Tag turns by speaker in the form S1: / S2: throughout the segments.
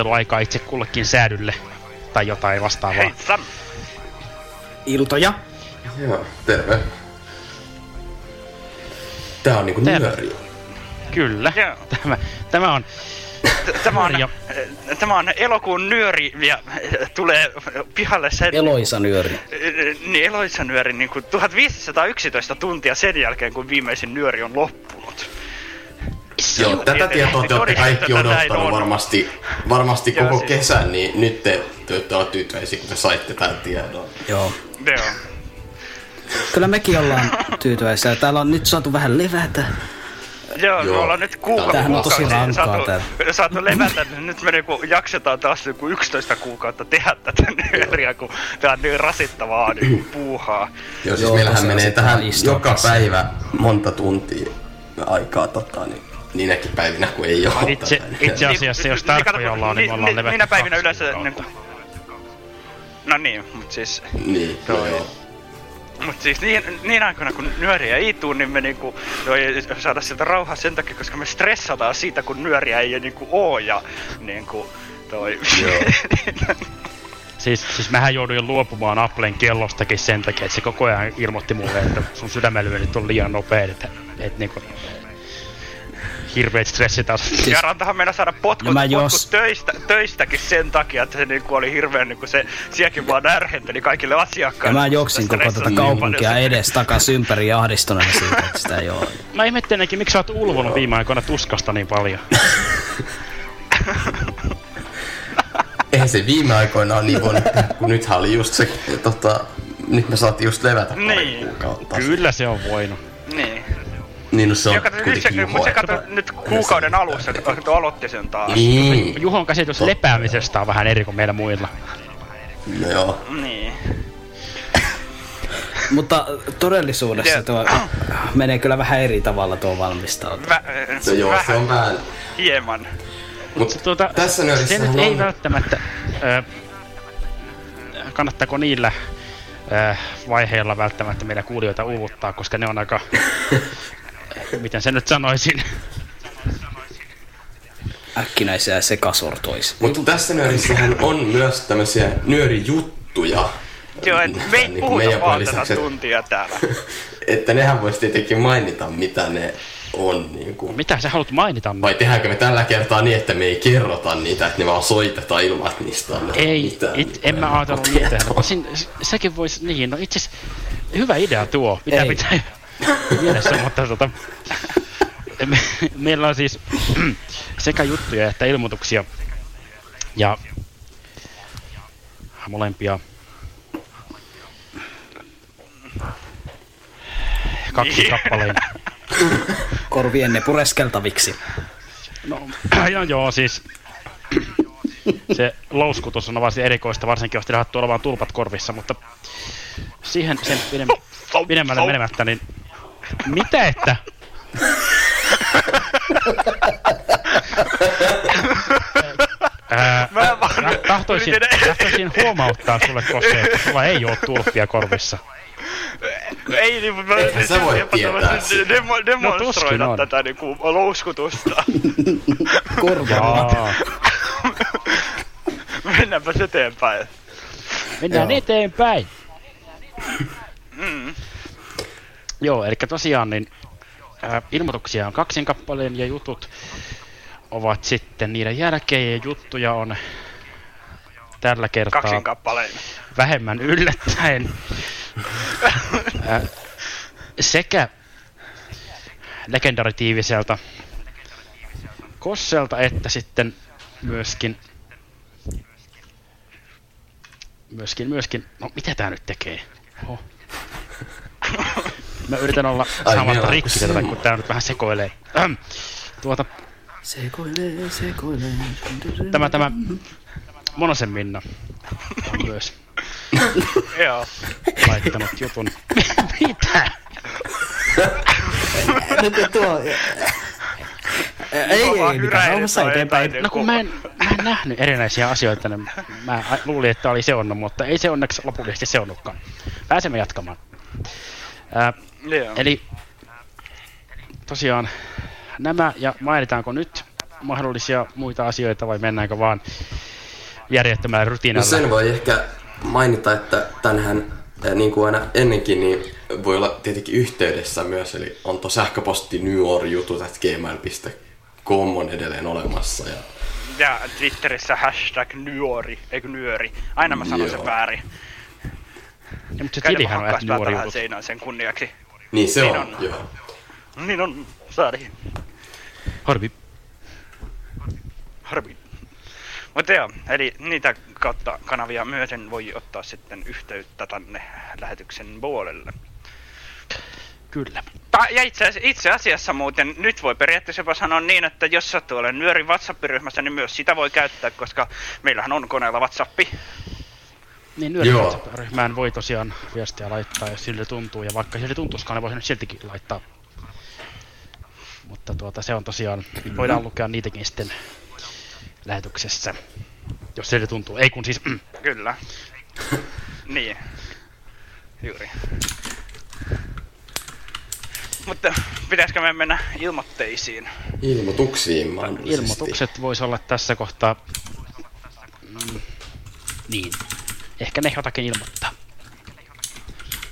S1: Kuunteluaikaa itse kullekin säädylle tai jotain vastaavaa.
S2: Hei Sam!
S3: Iltoja.
S4: Joo, terve. Tää on niinku
S1: Terve.
S4: nyöri.
S1: Kyllä.
S2: Joo.
S1: Tämä, tämä on
S2: Tämä on, tämä on elokuun nyöri ja tulee pihalle sen...
S3: Eloisa nyöri.
S2: Niin, Eloisa nyöri niin kuin 1511 tuntia sen jälkeen, kun viimeisin nyöri on loppunut.
S4: Joo, tätä tietoa te olette kaikki odottanut varmasti, varmasti koko
S2: siis-
S4: kesän, niin nyt te, te olette olla tyytyväisiä, kun te saitte tämän tiedon.
S3: Joo.
S2: Joo.
S3: Kyllä mekin ollaan tyytyväisiä. Täällä on nyt saatu vähän levätä.
S2: Joo,
S4: Joo.
S2: me ollaan nyt kuuka-
S3: Tämähän on tosi rankkaa
S2: saatu,
S3: täällä.
S2: saatu levätä, niin nyt me niinku jaksetaan taas joku 11 kuukautta tehdä tätä nyöriä, kun tää on niin rasittavaa niin puuhaa.
S4: Joo, siis
S3: Joo,
S4: meillähän menee tähän joka päivä monta tuntia aikaa tota, niin, niinäkin päivinä, kun ei ole
S1: itse,
S4: tätä.
S1: itse asiassa, jos tarkkoja ollaan, niin me ollaan levätty
S2: Minä päivinä
S1: kaksi
S2: yleensä
S1: kuukautta.
S2: niinku... No niin, mut siis...
S4: Niin,
S2: Toi.
S4: joo.
S2: Mut siis niin, niin aikoina kun nyöriä ei tuu, niin me niinku no ei saada sieltä rauhaa sen takia, koska me stressataan siitä, kun nyöriä ei niinku oo ja niinku toi...
S4: Joo.
S1: Siis, siis mähän jouduin jo luopumaan Applen kellostakin sen takia, että se koko ajan ilmoitti mulle, että sun sydämenlyönnit on liian nopeet, että, että niinku, hirveet stressitasot.
S3: Siis-
S2: Ja Rantahan meinaa saada potkut,
S3: Ja mä
S2: potkut
S3: jos-
S2: töistä, töistäkin sen takia, että se niinku oli hirveän niinku se, sielläkin vaan närhenteli kaikille
S3: Ja
S2: asiakkaille.
S3: mä juoksin koko tätä
S2: Stressasi
S3: kaupunkia
S2: paljon.
S3: edes takas ympäri ja ahdistuneena siitä, että sitä ei ole.
S1: Mä ihmettelenkin, miksi sä oot ulvonut viime aikoina tuskasta niin paljon.
S4: Eihän se viime aikoina ole niin voinut, tehdä, kun nythän oli just se, tota, nyt me saatiin just levätä
S2: Niin.
S4: kuukautta.
S1: Kyllä se on voinut.
S2: Niin.
S4: Niin, no se on
S2: Joka, se,
S4: kuitenkin
S2: mut se
S4: juho.
S2: katsoi nyt kuukauden alussa, kun tuo aloitti sen taas.
S4: Niin,
S1: Juhon käsitys
S4: Totta.
S1: lepäämisestä on vähän eri kuin meillä muilla.
S4: no joo.
S2: Niin.
S3: Mutta todellisuudessa
S2: Ja-
S3: tuo menee kyllä vähän eri tavalla tuo valmistautuminen.
S2: Vä,
S4: Se, joo, se on vähän...
S2: hieman.
S4: Mut
S1: Tuota,
S4: tässä
S1: se nyt
S4: on...
S1: ei välttämättä... Ö, kannattaako niillä ö, vaiheilla välttämättä meidän kuulijoita uuvuttaa, koska ne on aika... miten sen nyt sanoisin?
S3: Äkkinäisiä ja sekasortoisia.
S4: Mutta tässä nyörissähän on myös tämmöisiä nyörijuttuja.
S2: Joo, et me ei
S4: Niin
S2: puhuta vaan tätä
S4: lisäksi,
S2: tuntia täällä.
S4: Että nehän voisi tietenkin mainita, mitä ne on. Niin kuin.
S1: Mitä sä haluat mainita?
S4: Vai tehdäänkö me tällä kertaa niin, että me ei kerrota niitä, että ne vaan soitetaan ilman, että niistä on
S1: Ei,
S4: mitään.
S1: it, en mä ajatellut Sin, sekin voisi, niin, no itse asiassa hyvä idea tuo. Mitä
S3: Ei.
S1: pitää mielessä, mutta tota, me, meillä on siis sekä juttuja että ilmoituksia ja molempia kaksi
S2: Niin.
S1: kappaleen.
S3: Korvienne pureskeltaviksi.
S1: No, ja joo, siis se louskutus on varsin erikoista, varsinkin jos teillä olemaan tulpat korvissa, mutta siihen sen pidem- pidemmälle menemättä, niin mitä että? Ää,
S2: Mä vaan
S1: mä tahtoisin, huomauttaa sulle, koska että sulla ei ole tulppia korvissa.
S2: Ei niin, mä
S4: Eihän sä voi tietää.
S2: Demo,
S1: tuskin
S2: demonstroida
S1: on.
S2: tätä niinku louskutusta.
S3: Korvaa.
S1: Aa,
S2: Mennäänpäs eteenpäin.
S1: mennään
S3: Joo.
S1: eteenpäin. Joo, eli tosiaan niin ää, ilmoituksia on kaksin kappaleen ja jutut ovat sitten niiden jälkeen ja juttuja on tällä kertaa
S2: Kaksin kappaleen.
S1: vähemmän yllättäen Ää, sekä legendaritiiviseltä Kosselta että sitten myöskin myöskin, myöskin, no mitä tää nyt tekee? Oho. Mä yritän olla
S4: niin
S1: rikki tätä, kun tää nyt vähän sekoilee. Ahem. Tuota,
S3: Sekoilee, sekoilee.
S1: tämä, tämä Monosen Minna on myös
S2: Joo.
S1: laittanut jutun. Mitä?
S3: No kun tuo... Ei, ei, mitään.
S2: on
S3: eteenpäin.
S1: No kun mä en, mä en nähnyt erinäisiä asioita, niin mä luulin, että oli seonnut, mutta ei se onneksi lopullisesti seonnutkaan. Pääsemme jatkamaan. Ää,
S2: Joo.
S1: eli tosiaan nämä, ja mainitaanko nyt mahdollisia muita asioita vai mennäänkö vaan järjettömällä
S4: No
S1: rutiinalla?
S4: sen voi ehkä mainita, että tänhän niin kuin aina ennenkin, niin voi olla tietenkin yhteydessä myös, eli on tuo sähköposti nyorjutut.gmail.com on edelleen olemassa. Ja
S2: Ja Twitterissä hashtag nyori, eikö nyöri. Aina mä sanon sen
S4: Joo.
S2: väärin.
S1: Ja, mutta se tilihän on nuori jutut.
S2: seinään sen kunniaksi.
S4: niin se
S2: Niin
S4: on,
S2: on.
S4: joo.
S2: Niin on, saari.
S1: Harvi.
S2: Harvi. Mutta joo, eli niitä kautta kanavia myöten voi ottaa sitten yhteyttä tänne lähetyksen puolelle.
S1: Kyllä.
S2: Ta- ja itse, asi- itse asiassa muuten nyt voi periaatteessa jopa sanoa niin, että jos sattuu olemaan nyörin WhatsApp-ryhmässä, niin myös sitä voi käyttää, koska meillähän on koneella WhatsAppi.
S1: Niin nyöriryhmään voi tosiaan viestiä laittaa, jos sille tuntuu. Ja vaikka sille tuntuisikaan, niin voi nyt siltikin laittaa. Mutta tuota, se on tosiaan, voidaan lukea niitäkin sitten lähetyksessä. Jos sille tuntuu. Ei kun siis, mm,
S2: Kyllä. niin. Juuri. Mutta pitäisikö me mennä ilmoitteisiin?
S4: Ilmoituksiin mahdollisesti.
S1: ilmoitukset voisi olla tässä kohtaa. Mm, niin. Ehkä ne jotakin ilmoittaa.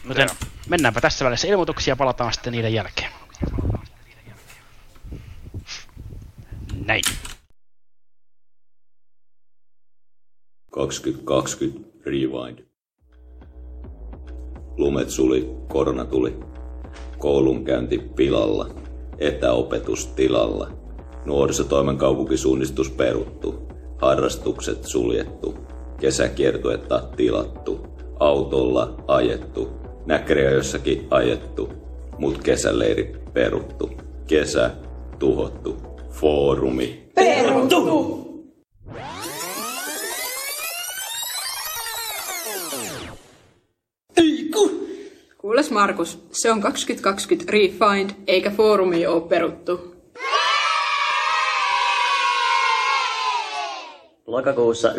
S1: Joten
S2: Joo.
S1: mennäänpä tässä välissä ilmoituksia ja palataan sitten niiden jälkeen. Näin.
S5: 2020 Rewind. Lumet suli, korona tuli. Koulunkäynti pilalla. Etäopetus tilalla. Nuorisotoimen kaupunkisuunnistus peruttu. Harrastukset suljettu. Kesäkiertuetta tilattu. Autolla ajettu. Näkriä jossakin ajettu. Mut kesäleirit peruttu. Kesä tuhottu. Foorumi.
S6: Kuules Markus, se on 2020 Refind, eikä foorumi oo peruttu.
S7: Lokakuussa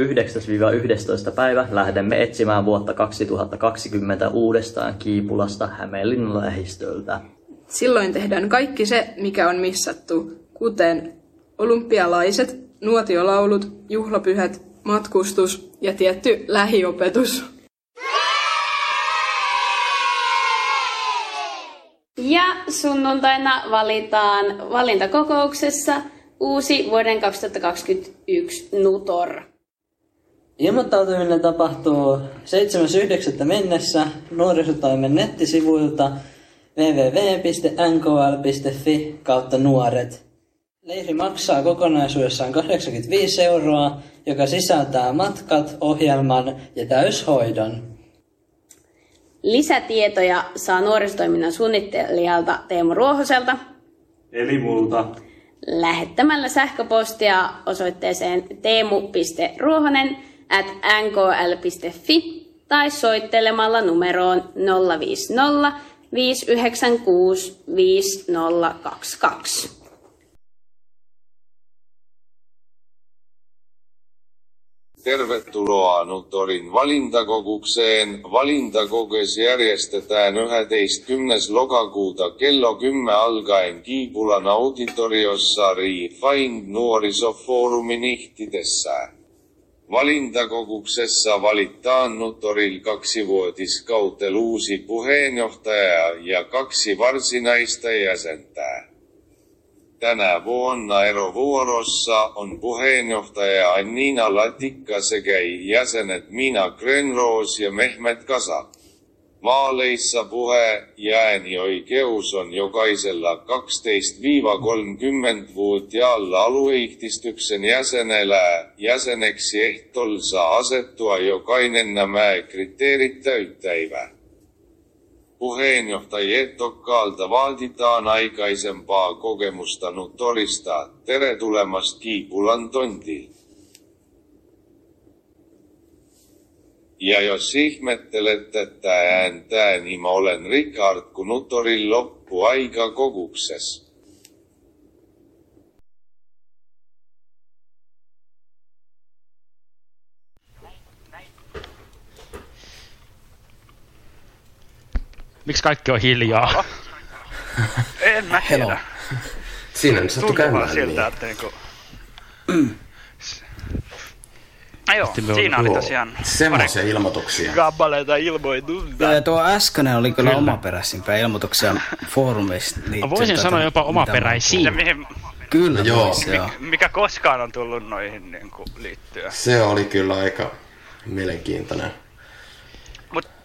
S7: 9-11. päivä lähdemme etsimään vuotta 2020 uudestaan Kiipulasta Hämeenlinnan lähistöltä.
S6: Silloin tehdään kaikki se, mikä on missattu, kuten olympialaiset, nuotiolaulut, juhlapyhät, matkustus ja tietty lähiopetus.
S8: Ja sunnuntaina valitaan valintakokouksessa uusi vuoden 2021 Nutor.
S9: Ilmoittautuminen tapahtuu 7.9. mennessä nuorisotoimen nettisivuilta www.nkl.fi kautta nuoret. Leiri maksaa kokonaisuudessaan 85 euroa, joka sisältää matkat, ohjelman ja täyshoidon.
S8: Lisätietoja saa nuorisotoiminnan suunnittelijalta Teemu Ruohoselta
S10: Eli multa.
S8: Lähettämällä sähköpostia osoitteeseen teemu.ruohonen at nkl.fi tai soittelemalla numeroon 050 596 5022.
S11: Tervetuloa Nutorin valintakokukseen. Valintakokeus järjestetään 11. lokakuuta kello 10 alkaen Kiipulan auditoriossa Refind nuorisofoorumin ihtidessä. Valintakokuksessa valitaan Nutoril kaksivuotiskautel uusi puheenjohtaja ja kaksi varsinaista jäsentä. Tänä vuonna erovuorossa on puheenjohtaja Nina Latikka sekä jäsenet Mina Grenroos ja Mehmet Kasa. Vaaleissa puhe- ja äänioikeus on jokaisella 12-30-vuotiaalla alueyhdistyksen jäsenellä. Jäseneksi ehtool saa asettua jokainen nämä kriteerit täyttäivä. Puheenjohtajien tokkaalta vaaditaan aikaisempaa kokemustanut todistaa. Tere tulemasta Kiikulan tontiin. Ja jos ihmettelet tätä ääntää, niin mä olen Rikard Kunutorin loppuaika kokuksessa.
S1: Miksi kaikki on hiljaa?
S2: En mä tiedä.
S4: Siinä nyt sattuu
S2: vaan
S4: käymään
S2: siltä,
S4: niin.
S2: että niinku... No joo, siinä oli tosiaan
S4: Semmoisia ilmoituksia.
S2: kappaleita ilmoitunta.
S3: Ja tuo äskeinen oli kyllä, kyllä. omaperäisimpää ilmoituksia foorumeista. liittyen
S1: Voisin
S3: tätä,
S1: sanoa jopa.
S2: Ja mihin,
S3: Kyllä,
S4: Joo.
S3: voisi, joo.
S2: mikä koskaan on tullut noihin niinku liittyen.
S4: Se oli kyllä aika mielenkiintoinen.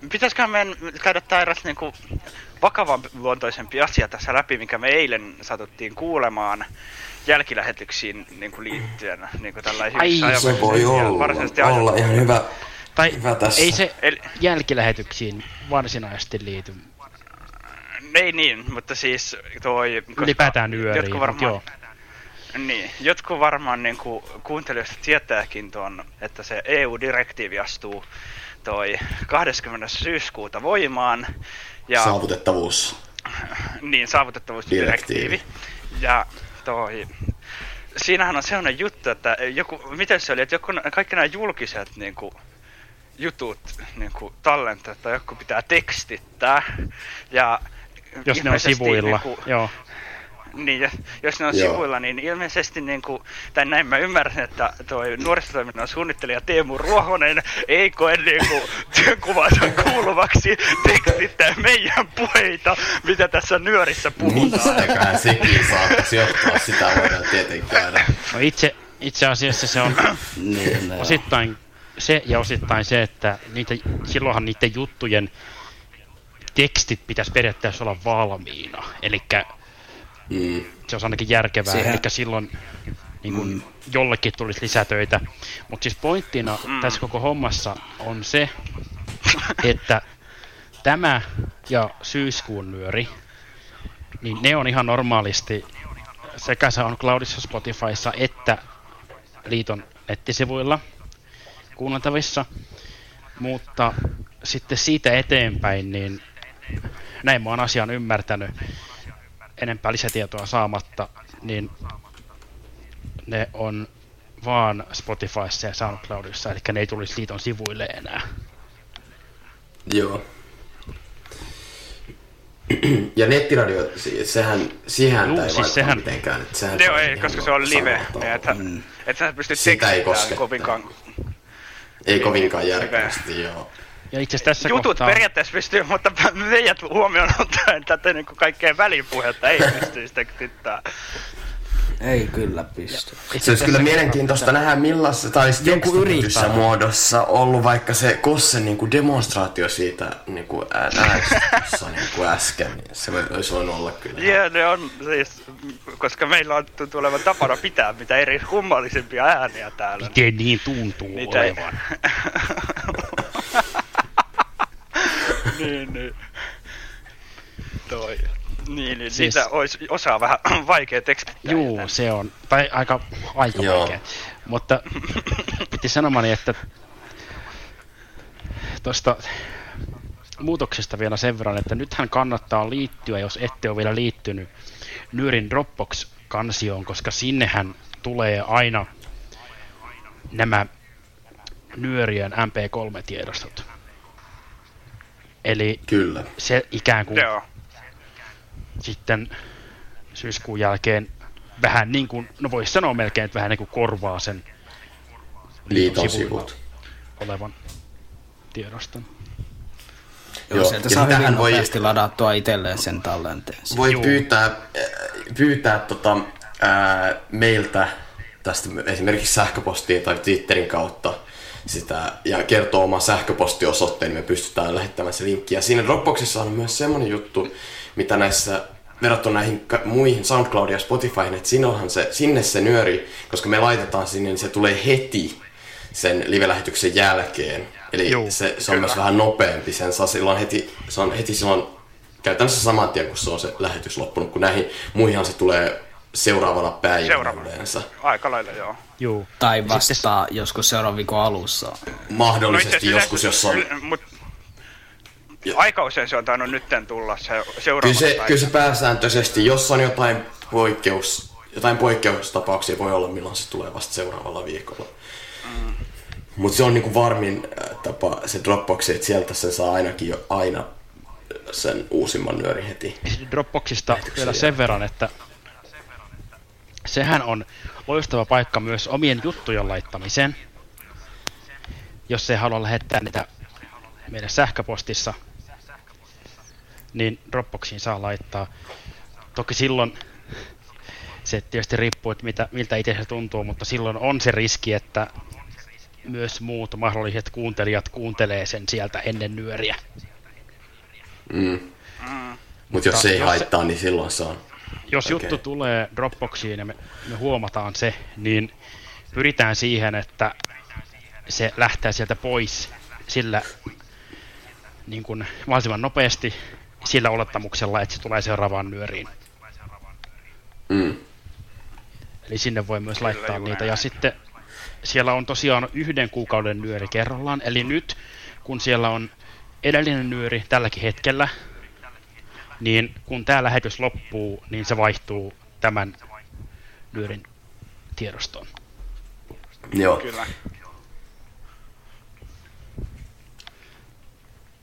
S2: Mut pitäisiköhän meidän käydä tää eräs niinku vakavan luontoisempi asia tässä läpi, mikä me eilen satuttiin kuulemaan jälkilähetyksiin niinku liittyen niinku tällaisiin
S1: Ai,
S4: Se voi olla,
S2: varsinaisesti
S4: olla ihan hyvä,
S1: Tai
S4: hyvä tässä.
S1: ei se
S2: Eli-
S1: jälkilähetyksiin varsinaisesti liity.
S2: Ei niin, mutta siis toi...
S1: Ylipäätään nyöriin,
S2: jotkut varmaan,
S1: joo.
S2: Niin, jotkut varmaan niin kuin, kuuntelijoista tietääkin tuon, että se EU-direktiivi astuu toi 20. syyskuuta voimaan. Ja
S4: Saavutettavuus.
S2: niin, saavutettavuusdirektiivi. Ja toi, siinähän on sellainen juttu, että joku, miten se oli, että joku, kaikki nämä julkiset niin kuin, jutut niin kuin, tallenteet tai joku pitää tekstittää. Ja
S1: Jos ne on sivuilla.
S2: niinku-
S1: Joo.
S2: Niin, jos, jos ne on
S4: Joo.
S2: sivuilla, niin ilmeisesti niin kuin, tai näin mä ymmärrän, että toi nuorisotoiminnan suunnittelija Teemu Ruohonen ei koe niin kuin, työnkuvansa kuuluvaksi tekstittää meidän puheita, mitä tässä nyörissä puhutaan.
S4: Mistäköhän sekin saattaisi johtaa, sitä voidaan tietenkin käydä.
S1: No itse, itse asiassa se on
S3: Niin, no joo.
S1: osittain se ja osittain se, että niitä, silloinhan niiden juttujen tekstit pitäisi periaatteessa olla valmiina. Eli
S4: Mm.
S1: se on ainakin järkevää.
S3: Siihen-
S1: Eli silloin niin kun jollekin tulisi lisätöitä. Mutta siis pointtina
S2: Mm.
S1: tässä koko hommassa on se, että tämä ja syyskuun nyöri, niin ne on ihan normaalisti sekä SoundCloudissa, Spotifyssa että liiton nettisivuilla kuunneltavissa. Mutta sitten siitä eteenpäin, niin näin mä oon asian ymmärtänyt enempää lisätietoa saamatta, niin ne on vaan Spotifyssa ja SoundCloudissa, eli ne ei tulisi liiton sivuille enää.
S4: Joo. Ja nettiradio, si- sehän, siihen
S1: Juu,
S4: ei
S1: siis
S4: siis
S1: sehän-
S4: mitenkään. Että sehän
S2: Joo, ei, koska se on live. että, mm. et sä pysty
S4: Sitä ei
S2: kovinkaan.
S4: Ei kovinkaan järkevästi, joo.
S1: Ja itse tässä
S2: Jutut
S1: kohtaa...
S2: periaatteessa pystyy, mutta meidät huomioon ottaen tätä niin kaikkea välipuhetta ei pystyisi tekstittämään.
S3: Ei kyllä pysty.
S4: Se olisi kyllä mielenkiintoista nähdä millaisessa, tai
S3: Joku
S4: tekstitetyssä muodossa ollut vaikka se Kossen niin kuin demonstraatio siitä niin kuin äänestyksessä niin kuin äsken. Niin se voi- olisi voinut olla kyllä.
S2: Joo, ne on siis, koska meillä on tuntuu olevan tapana pitää mitä eri kummallisimpia ääniä täällä.
S1: Miten niin tuntuu
S2: Niitä
S1: olevan?
S2: niin, niin. Toi. Niin, niin
S1: Siis-
S2: niitä olisi osaa vähän vaikea tekstittää.
S1: Juu, se on. Tai aika, aika
S4: Joo.
S1: vaikea. Mutta piti sanomani, että tuosta muutoksesta vielä sen verran, että nythän kannattaa liittyä, jos ette ole vielä liittynyt Nyrin Dropbox-kansioon, koska sinnehän tulee aina nämä Nyörien MP3-tiedostot. Eli
S4: Kyllä.
S1: se ikään kuin
S2: Joo.
S1: sitten syyskuun jälkeen vähän niin kuin, no voisi sanoa melkein, että vähän niin kuin korvaa sen
S4: Liiton
S1: sivuilla
S4: sivut.
S1: olevan tiedoston.
S3: Joo,
S4: Joo,
S3: sieltä saa hyvin
S4: voi-
S3: ladattua itselleen sen tallenteen.
S4: Voi
S1: Juu.
S4: pyytää, äh, pyytää tota, ää, meiltä tästä esimerkiksi sähköpostiin tai Twitterin kautta sitä ja kertoo oman sähköpostiosoitteen, niin me pystytään lähettämään se linkki. Ja siinä Dropboxissa on myös semmoinen juttu, mitä näissä verrattuna näihin muihin SoundCloud ja Spotifyin, että sinnehän se, sinne se nyöri, koska me laitetaan sinne, niin se tulee heti sen live-lähetyksen jälkeen. Eli
S1: Juu,
S4: se, se on
S1: kyllä.
S4: myös vähän nopeampi, sen saa silloin heti, se on heti silloin käytännössä saman tien, kun se on se lähetys loppunut, kun näihin muihinhan se tulee seuraavana päivänä
S2: Seuraavana.
S4: yleensä.
S2: Aika lailla joo.
S1: Juu.
S3: Tai vasta joskus seuraavan viikon alussa.
S4: Mahdollisesti
S2: No itse
S4: joskus, jos on...
S2: Mut, aika usein se on tainnut nytten tulla se
S4: Kyllä
S2: seuraava
S4: se, kyllä se pääsääntöisesti, jos on jotain poikkeus, jotain poikkeustapauksia voi olla, milloin se tulee vasta seuraavalla viikolla.
S2: Mm.
S4: Mutta se on niinku varmin äh, tapa se Dropbox, että sieltä sen saa ainakin jo aina sen uusimman nyöri heti.
S1: Dropboxista vielä sen verran, että sehän on loistava paikka myös omien juttujen laittamiseen. Jos ei halua lähettää niitä meidän sähköpostissa, niin Dropboxiin saa laittaa. Toki silloin se tietysti riippuu, että mitä, miltä itse se tuntuu, mutta silloin on se riski, että myös muut mahdolliset kuuntelijat kuuntelee sen sieltä ennen nyöriä.
S4: Mm. Mutta jos se ei haittaa, niin silloin se on.
S1: Jos
S4: Okei.
S1: juttu tulee Dropboxiin ja me, me huomataan se, niin pyritään siihen, että se lähtee sieltä pois sillä niin kuin mahdollisimman nopeasti sillä olettamuksella, että se tulee seuraavaan nyöriin.
S4: Mm.
S1: Eli sinne voi myös laittaa niitä. Ja sitten siellä on tosiaan yhden kuukauden nyöri kerrallaan. Eli nyt, kun siellä on edellinen nyöri tälläkin hetkellä, niin kun tämä lähetys loppuu, niin se vaihtuu tämän nyörin tiedostoon.
S4: Joo.
S2: Kyllä.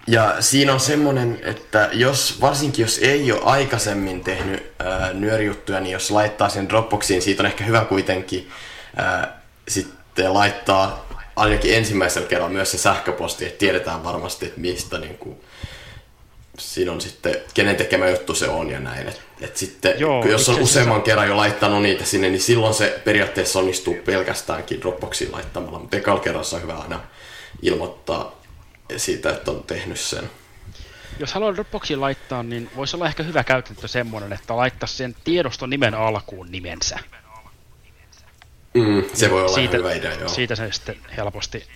S4: Ja siinä on semmonen, että jos, varsinkin jos ei ole aikaisemmin tehnyt ää, nyörijuttuja, niin jos laittaa sen Dropboxiin, siitä on ehkä hyvä kuitenkin ää, sitten laittaa ainakin ensimmäisellä kerralla myös se sähköposti, että tiedetään varmasti, että mistä niin kuin, siinä on sitten, kenen tekemä juttu se on ja näin. Et, et sitten,
S1: Joo,
S4: Joo, jos on useamman kerran jo laittanut niitä sinne, niin silloin se periaatteessa onnistuu pelkästäänkin Dropboxiin laittamalla, mutta ekalla kerrassa on hyvä aina ilmoittaa siitä, että on tehnyt sen.
S1: Jos haluaa Dropboxiin laittaa, niin voisi olla ehkä hyvä käytäntö semmoinen, että laittaa sen tiedoston nimen alkuun nimensä.
S4: Mm, se voi olla
S1: siitä,
S4: hyvä idea, joo.
S1: Siitä se sitten helposti,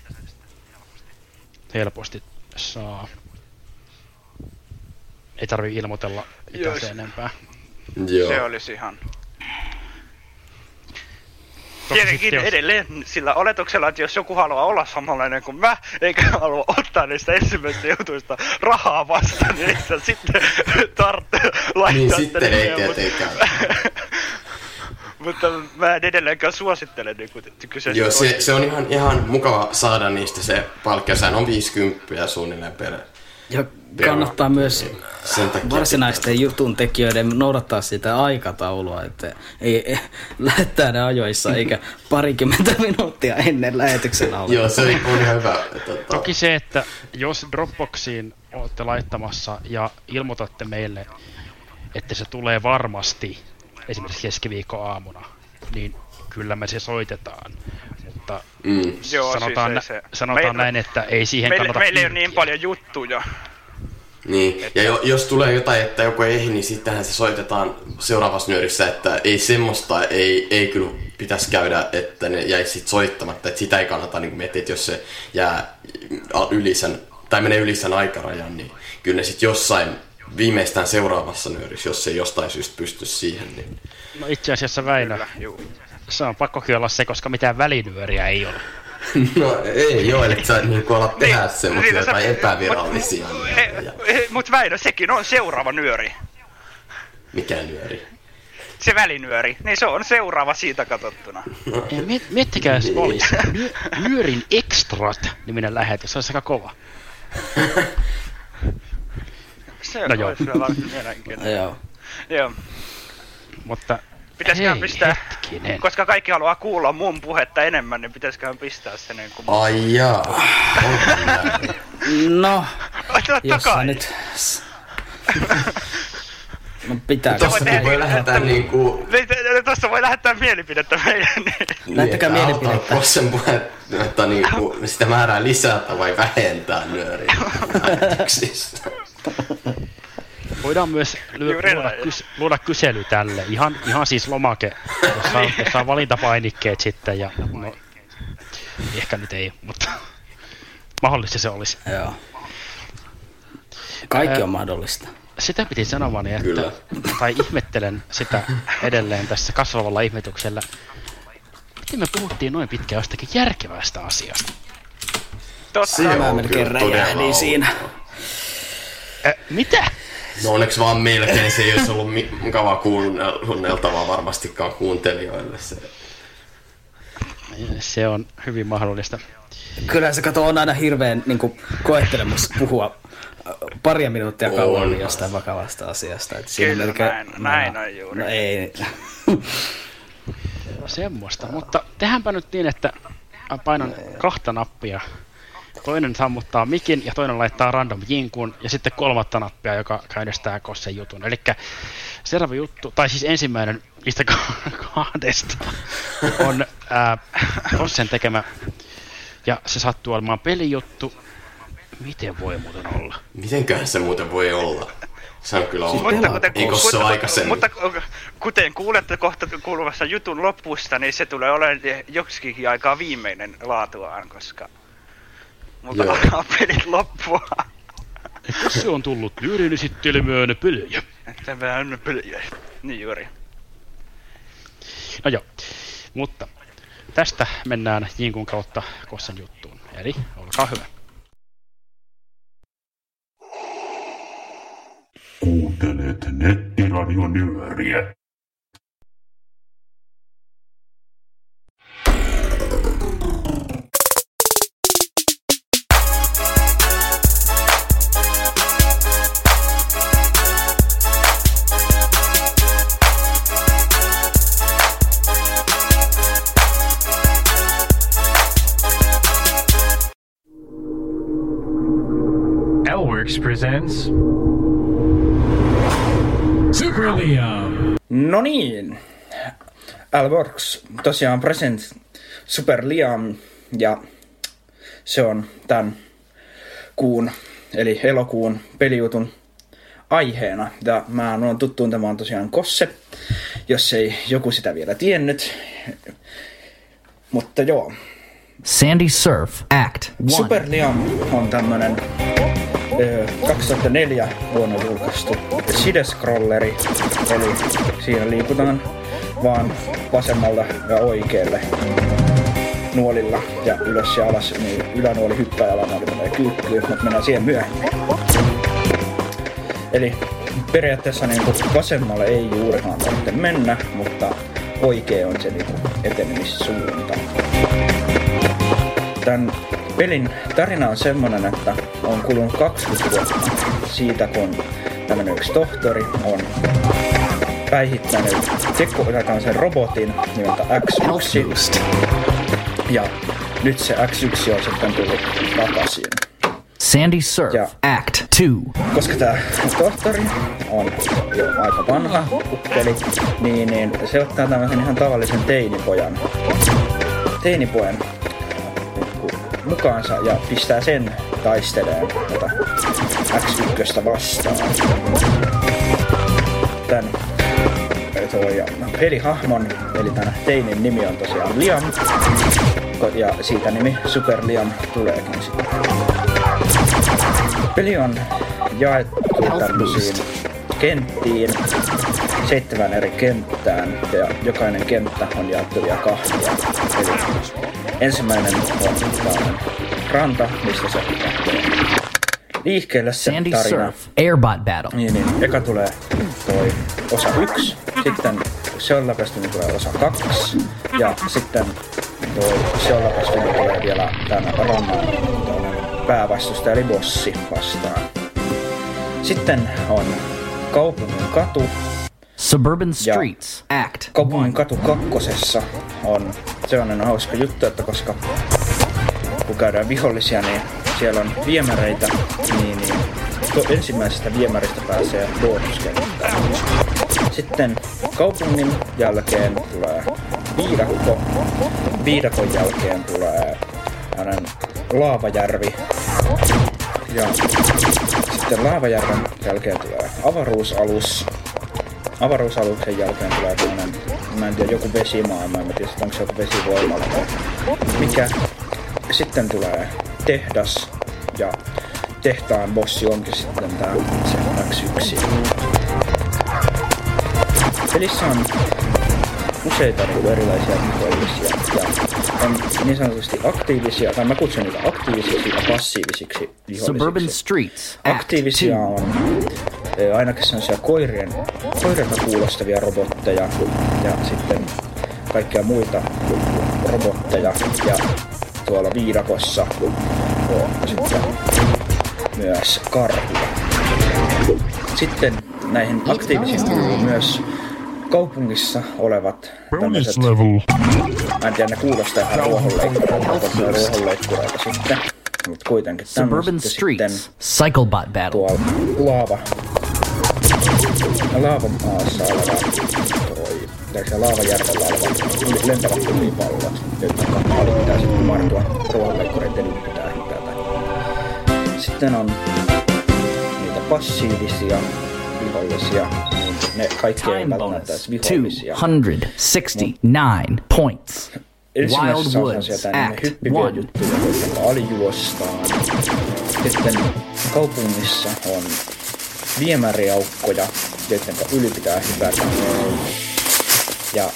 S1: helposti saa. Ei tarvi ilmoitella mitään
S2: Joo,
S1: sen enempää.
S4: Joo.
S2: Se olisi ihan...
S1: Toki
S2: Tietenkin
S1: sitten jos-
S2: edelleen sillä oletuksella, että jos joku haluaa olla samanlainen kuin mä, eikä halua ottaa niistä ensimmäisistä jutuista rahaa vastaan, niin ei sitä sitten tarvitse laittaa
S4: Niin sitten ei tietenkään.
S2: Mutta mä en edelleenkään suosittele niin kuin, kyseistä
S4: Joo, se, se on ihan, ihan mukava saada niistä se palkkio. Sehän on 50 suunnilleen per...
S3: Ja kannattaa myös
S4: Sen takia
S3: varsinaisten jutun tekijöiden noudattaa sitä aikataulua, että ei, ei lähettää ne ajoissa eikä parikymmentä minuuttia ennen lähetyksen alkua.
S4: Joo, se on ihan hyvä. Tota,
S1: Toki se, että jos Dropboxiin olette laittamassa ja ilmoitatte meille, että se tulee varmasti esimerkiksi keskiviikko aamuna, niin kyllä me se soitetaan. Mutta
S4: Mm.
S2: Joo,
S1: sanotaan,
S2: siis
S1: nä-
S2: se-
S1: sanotaan
S2: meillä-
S1: näin, että ei siihen
S2: meillä,
S1: kannata
S2: meillä ei ole niin paljon juttuja.
S4: Niin, ja jo, jos tulee jotain, että joku ei ehdi, niin sittenhän se soitetaan seuraavassa nyörissä, että ei semmoista, ei, ei kyllä pitäisi käydä, että ne jäisi sit soittamatta, että sitä ei kannata niin miettiä, että jos se jää yli sen, tai menee yli sen aikarajan, niin kyllä ne sitten jossain viimeistään seuraavassa nyörissä, jos se ei jostain syystä pysty siihen, niin
S1: No itse asiassa Väinö, se on pakkokin olla se, koska mitään välinyöriä ei ole.
S4: No ei joo, eli sä niin kuin alat tehdä semmoisia
S2: Niin,
S4: jotain
S2: sä-
S4: epävirallisia nyöriä.
S2: Mutta Väinö, sekin on seuraava nyöri.
S4: Mikä nyöri?
S2: Se välinyöri, niin se on seuraava siitä katsottuna.
S1: Ja miet, miettikää, jos olisi Nyö, Nyörin Extrat niminen lähetys, se olisi aika kova.
S2: Se
S1: No joo.
S2: olisi varsin mielenkiintoinen.
S3: Joo.
S2: Joo.
S1: Mutta
S2: Pitäisiköhän
S1: hei,
S2: pistää,
S1: hetkinen.
S2: koska kaikki haluaa kuulla mun puhetta enemmän, niin pitäisiköhän pistää se niin kuin...
S4: Ai jaa, onko?
S3: No, jos sä nyt... No pitää.
S4: Tostakin voi lähettää niinku...
S2: Niin, Tuosta voi lähettää mielipidettä meidän.
S3: Näyttäkää
S4: Niin, että
S3: mielipidettä.
S4: auttaa Kossen puhetta niinku, sitä määrää lisätä vai vähentää nyörin lähetyksissä.
S1: Voidaan myös lyö,
S2: Juuri
S1: luoda, kys, luoda kysely tälle. Ihan, ihan siis lomake, jossa on, jossa on valintapainikkeet sitten. Ja, no, ehkä nyt ei, mutta mahdollista se olisi.
S3: Joo. Kaikki on mahdollista.
S1: Sitä piti sanomani, että,
S4: Kyllä.
S1: tai ihmettelen sitä edelleen tässä kasvavalla ihmetyksellä. Miten me puhuttiin noin pitkään jostakin järkevästä asiasta?
S2: Totta.
S4: Se
S3: Mä
S4: on
S3: melkein
S4: kyllä todella
S3: räjähdin siinä.
S1: Ä, mitä?
S4: No onneksi vaan melkein se ei olisi ollut mukavaa kuunneltavaa varmastikaan kuuntelijoille. Se.
S1: Se on hyvin mahdollista.
S3: Kyllä se kato on aina hirveän niin kuin, koettelemus puhua äh, paria minuuttia
S4: On.
S3: kauan jostain vakavasta asiasta. Et siinä
S2: Kyllä,
S3: melkein-
S2: näin- näin on juuri.
S3: No ei.
S1: Semmoista, mutta tehdäänpä nyt niin, että painan kahta nappia. Toinen sammuttaa mikin ja toinen laittaa random jinkun ja sitten kolmatta nappia, joka käynnistää Kossen jutun. Eli seuraava juttu, tai siis ensimmäinen niistä ka- kahdesta on ää, Kossen tekemä ja se sattuu olemaan pelijuttu. Miten voi muuten olla?
S4: Mitenköhän se muuten voi olla? Se on kyllä
S2: Mutta
S4: ollut.
S2: kuten,
S4: Eikö se ole aikaisemmin?
S2: mutta kuten kuulette kohta kuuluvassa jutun lopusta, niin se tulee olemaan joksikin aikaa viimeinen laatuaan, koska mutta
S4: Joo.
S2: alkaa pelit loppua.
S1: Se on tullut pelejä.
S2: Tämä on peliä. Niin juuri.
S1: No joo, mutta tästä mennään Jinkun kautta Kossen juttuun. Eli olkaa hyvä.
S12: Kuuntelet nettiradionyöriä.
S13: Elworks presents Super Leo.
S14: No niin, Alworks tosiaan present Super Liam ja se on tämän kuun eli elokuun pelijutun aiheena. Ja mä oon tuttuun, tämä on tosiaan Kosse, jos ei joku sitä vielä tiennyt. Mutta joo,
S15: Sandy Surf, Act 1.
S14: Super Liam on tämmönen 2004 vuonna julkaistu sidescrolleri, eli siinä liikutaan vaan vasemmalta ja oikealle nuolilla ja ylös ja alas, niin ylänuoli hyppää ja alanuoli menee kyykkyyn, mutta mennään siihen myöhemmin. Eli periaatteessa niin vasemmalle ei juurikaan tarvitse mennä, mutta oikea on se niin etenemissuunta. Tämän pelin tarina on semmonen, että on kulunut 20 vuotta siitä, kun tämmönen yksi tohtori on päihittänyt sen robotin nimeltä X1. Ja nyt se X1 on sitten tullut takaisin.
S15: Sandy Surf,
S14: Ja.
S15: Act 2.
S14: Koska tämä tohtori on jo aika vanha ukkeli, niin, niin se ottaa tämmöisen ihan tavallisen teinipojan, teinipojan mukaansa ja pistää sen taisteleen tätä X1 vastaan. Tän toi pelihahmon, eli tämän teinin nimi on tosiaan Liam, ja siitä nimi Super Liam tuleekin sitten. Peli on jaettu tämmöisiin kenttiin, seitsemän eri kenttään, ja jokainen kenttä on jaettu vielä kahtia. Eli ensimmäinen on ranta, mistä se lähtee liikkeelle se
S15: Sandy
S14: tarina.
S15: Surf, Airbot Battle.
S14: Niin, niin. Eka tulee toi osa yksi, sitten seuraavasti niin tulee osa kaksi, ja sitten toi seuraavasti niin tulee vielä tämän rannan tällainen päävastustaja eli bossi vastaan. Sitten on kaupungin katu.
S15: Suburban Streets, Act
S14: Kaupungin katu kakkosessa on sellainen hauska juttu, että koska kun käydään vihollisia, niin siellä on viemäreitä, niin, niin to, ensimmäisestä viemäristä pääsee bonuskenttään. Sitten kaupungin jälkeen tulee viidakko. Viidakon jälkeen tulee Laavajärvi. Ja sitten Laavajärven jälkeen tulee avaruusalus. Avaruusaluksen jälkeen tulee tämmönen, mä en tiedä, joku vesimaailma, en tiedä, onko se joku vesivoimala vai mikä. Sitten tulee tehdas ja tehtaan bossi onkin sitten tää se X1. Pelissä on useita niin erilaisia vihollisia ja on niin sanotusti aktiivisia, tai mä kutsun niitä aktiivisiksi ja passiivisiksi vihollisiksi.
S15: Suburban Streets.
S14: Aktiivisia on ainakin sellaisia koirien, koirilta kuulostavia robotteja ja sitten kaikkia muita robotteja ja tuolla viidakossa on sitten myös karhuja. Sitten näihin aktiivisiin kuuluu myös kaupungissa olevat tämmöiset, mä en tiedä, ne kuulostaa ihan ruohonleikkureilta, sitten, mutta kuitenkin tämmöiset sitten
S15: Streets. Cyclebot Battle.
S14: tuolla laava, laavamaassa oleva toi, tai se laavajärvellä oleva lentävät lumipallot, jotka pitää sitten kumartua ruohonleikkureiden pitää hypätä. Sitten on niitä passiivisia vihollisia, niin ne kaikki ei välttämättä edes vihollisia.
S15: 269 points.
S14: Ensimmäisessä
S15: Wild
S14: on
S15: Woods
S14: sieltä niin
S15: Act
S14: hyppiviä
S15: 1.
S14: juttuja, alijuostaan. Sitten kaupungissa on viemäriaukkoja, joiden yli pitää hypätä. Ja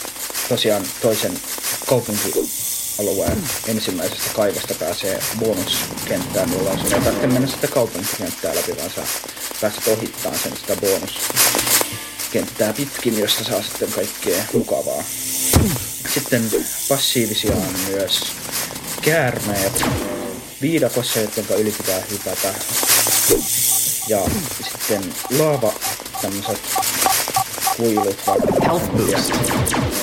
S14: tosiaan toisen kaupunkialueen ensimmäisestä kaivosta pääsee bonuskenttään, jolloin sun ei tarvitse mennä sitä kaupunkikenttää läpi, vaan sä pääset ohittaa sen sitä bonuskenttää pitkin, josta saa sitten kaikkea mukavaa. Sitten passiivisia on myös käärmeet viidakossa, joiden yli pitää hypätä. Ja sitten laava tämmöiset kuilut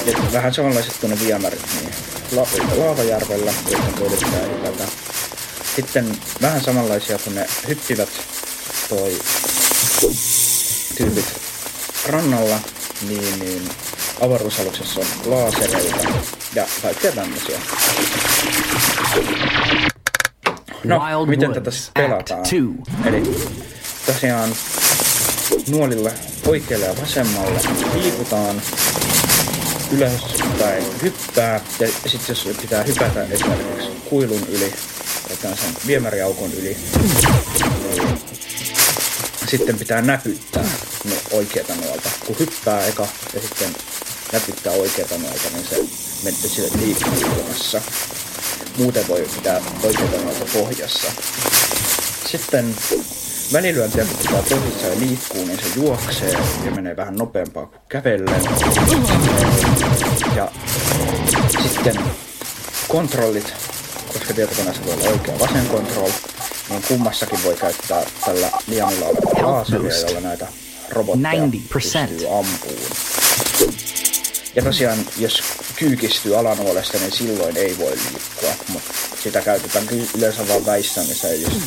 S14: Et vähän samanlaiset kuin ne viemärit, niin la, Laavajärvellä, joiden yli pitää hypätä. Sitten vähän samanlaisia kuin ne hyppivät toi tyypit rannalla, niin, niin avaruusaluksessa on laasereita ja kaikkea tämmöisiä. No,
S15: Wild
S14: miten tätä pelataan?
S15: Act 2.
S14: Eli tosiaan nuolille oikealle ja vasemmalle liikutaan ylöspäin hyppää ja sitten jos pitää hypätä esimerkiksi kuilun yli tai sen viemäriaukon yli, niin sitten pitää näpyttää ne oikeata nuolta. Kun hyppää eka ja sitten näpyttää oikeata nuolta, niin se menee sille liikkuu ilmassa. Muuten voi pitää oikeata nuolta pohjassa. Sitten välilyöntiä, kun pitää pohjassa ja liikkuu, niin se juoksee ja menee vähän nopeampaa kuin kävellen. Ja sitten kontrollit, koska tietokoneessa voi olla oikea vasen control, niin kummassakin voi käyttää tällä liamilla olevaa laaseria, jolla näitä robotteja
S15: 90%.
S14: pystyy ampuun. Ja tosiaan, jos kyykistyy alanuolesta, niin silloin ei voi liikkua, mutta sitä käytetään yleensä vaan väistämiseen just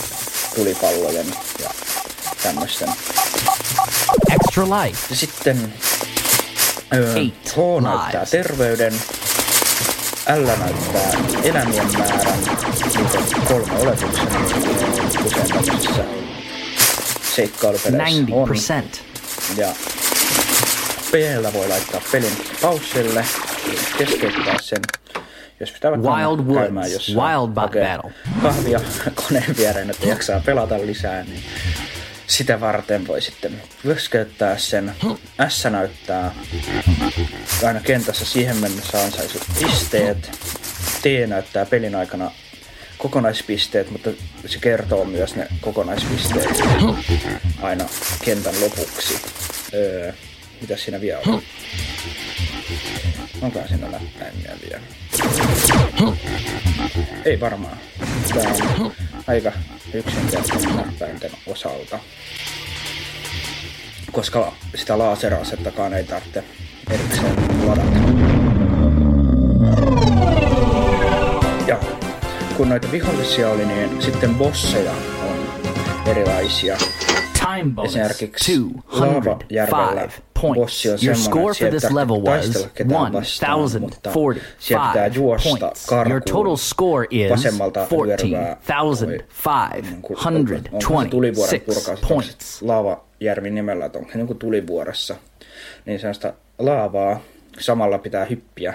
S14: tulipallojen ja tämmöisten.
S15: Extra life.
S14: Ja sitten öö, H näyttää terveyden, L näyttää elämien määrän, niitä kolme oletuksena, kuin usein tämmöisissä seikkailupeleissä on.
S15: 90%.
S14: Ja p voi laittaa pelin paussille, keskeyttää sen. Jos pitää vaikka
S15: Wild Woods,
S14: jossain,
S15: Wild Bot
S14: hakee
S15: Battle.
S14: kahvia koneen viereen, että jaksaa pelata lisää, niin sitä varten voi sitten keskeyttää sen. S näyttää aina kentässä siihen mennessä ansaisut pisteet. T näyttää pelin aikana kokonaispisteet, mutta se kertoo myös ne kokonaispisteet aina kentän lopuksi. Öö, mitä siinä vielä on? Onko siinä näppäimiä vielä? Ei varmaan. Tää on aika yksinkertainen näppäinten osalta. Koska sitä laaserasettakaan ei tarvitse erikseen ladata. Ja kun noita vihollisia oli, niin sitten bosseja on erilaisia.
S15: Time bonus
S14: Esimerkiksi Laavajärvellä
S15: points.
S14: bossi on
S15: Your score for this level was
S14: taistella ketään vastaan, mutta siellä pitää
S15: 1,045
S14: juosta
S15: points.
S14: karkuun
S15: Your total score is
S14: vasemmalta lyörivää niin kuin- onko se tulivuoren
S15: 14,526
S14: purkaus,
S15: points.
S14: Laavajärvi nimellä, että onko se niin kuin tulivuoressa, niin sellaista laavaa samalla pitää hyppiä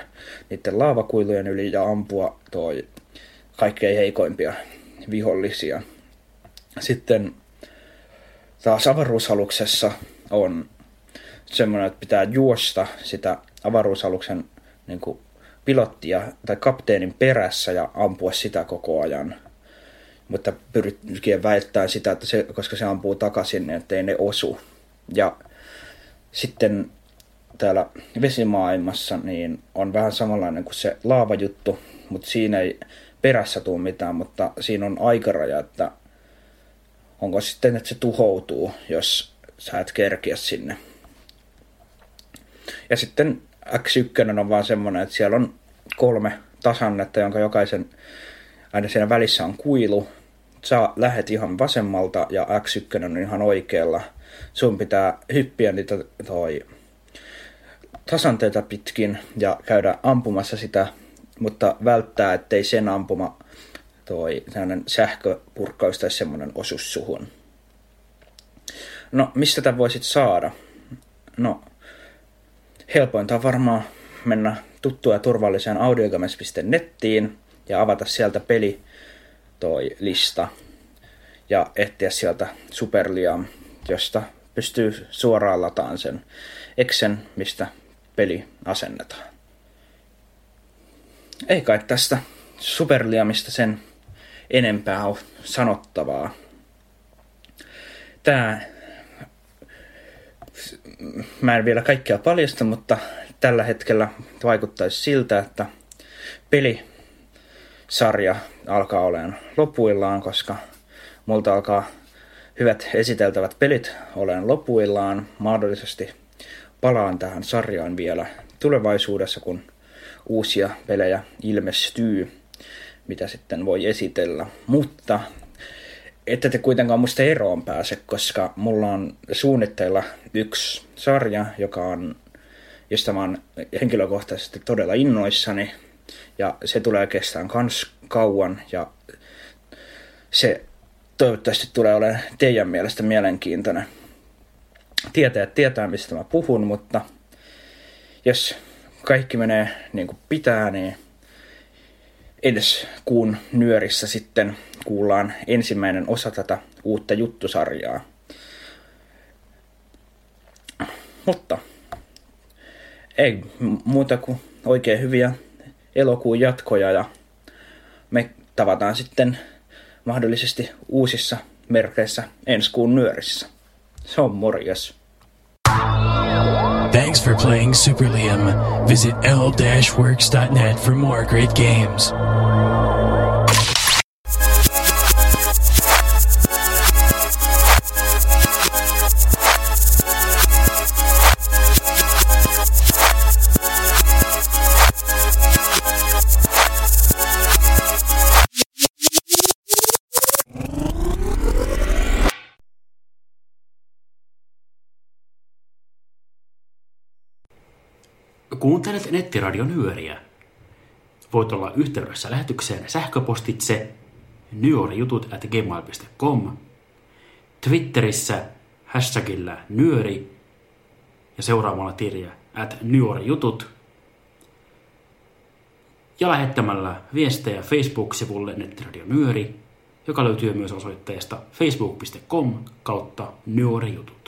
S14: niiden laavakuilujen yli ja ampua toi kaikkein heikoimpia vihollisia. Sitten taas avaruusaluksessa on semmoinen, että pitää juosta sitä avaruusaluksen niin kuin pilottia tai kapteenin perässä ja ampua sitä koko ajan. Mutta pyrkien välttämään sitä, että se, koska se ampuu takaisin, niin ettei ne osu. Ja sitten täällä vesimaailmassa niin on vähän samanlainen kuin se laavajuttu, mutta siinä ei perässä tule mitään, mutta siinä on aikaraja, että onko sitten, että se tuhoutuu, jos sä et kerkiä sinne. Ja sitten X1 on vaan semmoinen, että siellä on kolme tasannetta, jonka jokaisen aina siinä välissä on kuilu. Sä lähet ihan vasemmalta ja X1 on ihan oikealla. Sun pitää hyppiä niitä toi tasanteita pitkin ja käydä ampumassa sitä, mutta välttää, ettei sen ampuma toi sähköpurkkaus tai semmoinen osus suhun. No, mistä tämän voisit saada? No, helpointa on varmaan mennä tuttua ja turvalliseen audiogames.nettiin ja avata sieltä peli toi lista ja etsiä sieltä Superliam, josta pystyy suoraan lataan sen Exen, mistä peli asennetaan. Ei kai tästä Superliamista sen enempää ole sanottavaa. Tää mä en vielä kaikkea paljasta, mutta tällä hetkellä vaikuttaisi siltä, että pelisarja alkaa olemaan lopuillaan, koska multa alkaa hyvät esiteltävät pelit olemaan lopuillaan. Mahdollisesti palaan tähän sarjaan vielä tulevaisuudessa, kun uusia pelejä ilmestyy, mitä sitten voi esitellä. Mutta ette te kuitenkaan musta eroon pääse, koska mulla on suunnitteilla yksi sarja, joka on, josta mä oon henkilökohtaisesti todella innoissani. Ja se tulee kestään kans kauan ja se toivottavasti tulee olemaan teidän mielestä mielenkiintoinen. Tietää, tietää mistä mä puhun, mutta jos kaikki menee niin kuin pitää, niin edes kuun nyörissä sitten kuullaan ensimmäinen osa tätä uutta juttusarjaa. Mutta ei muuta kuin oikein hyviä elokuun jatkoja ja me tavataan sitten mahdollisesti uusissa merkeissä ensi kuun nyörissä. Se on morjes.
S16: Thanks for playing Super Liam. Visit l-works.net for more great games.
S1: Kuuntelet nettiradion nyöriä. Voit olla yhteydessä lähetykseen sähköpostitse nyorijutut at gmail.com, Twitterissä hashtagillä nyöri ja seuraamalla tiliä at nyorijutut ja lähettämällä viestejä Facebook-sivulle Nettiradio Nyöri, joka löytyy myös osoitteesta facebook.com kautta nyorijutut.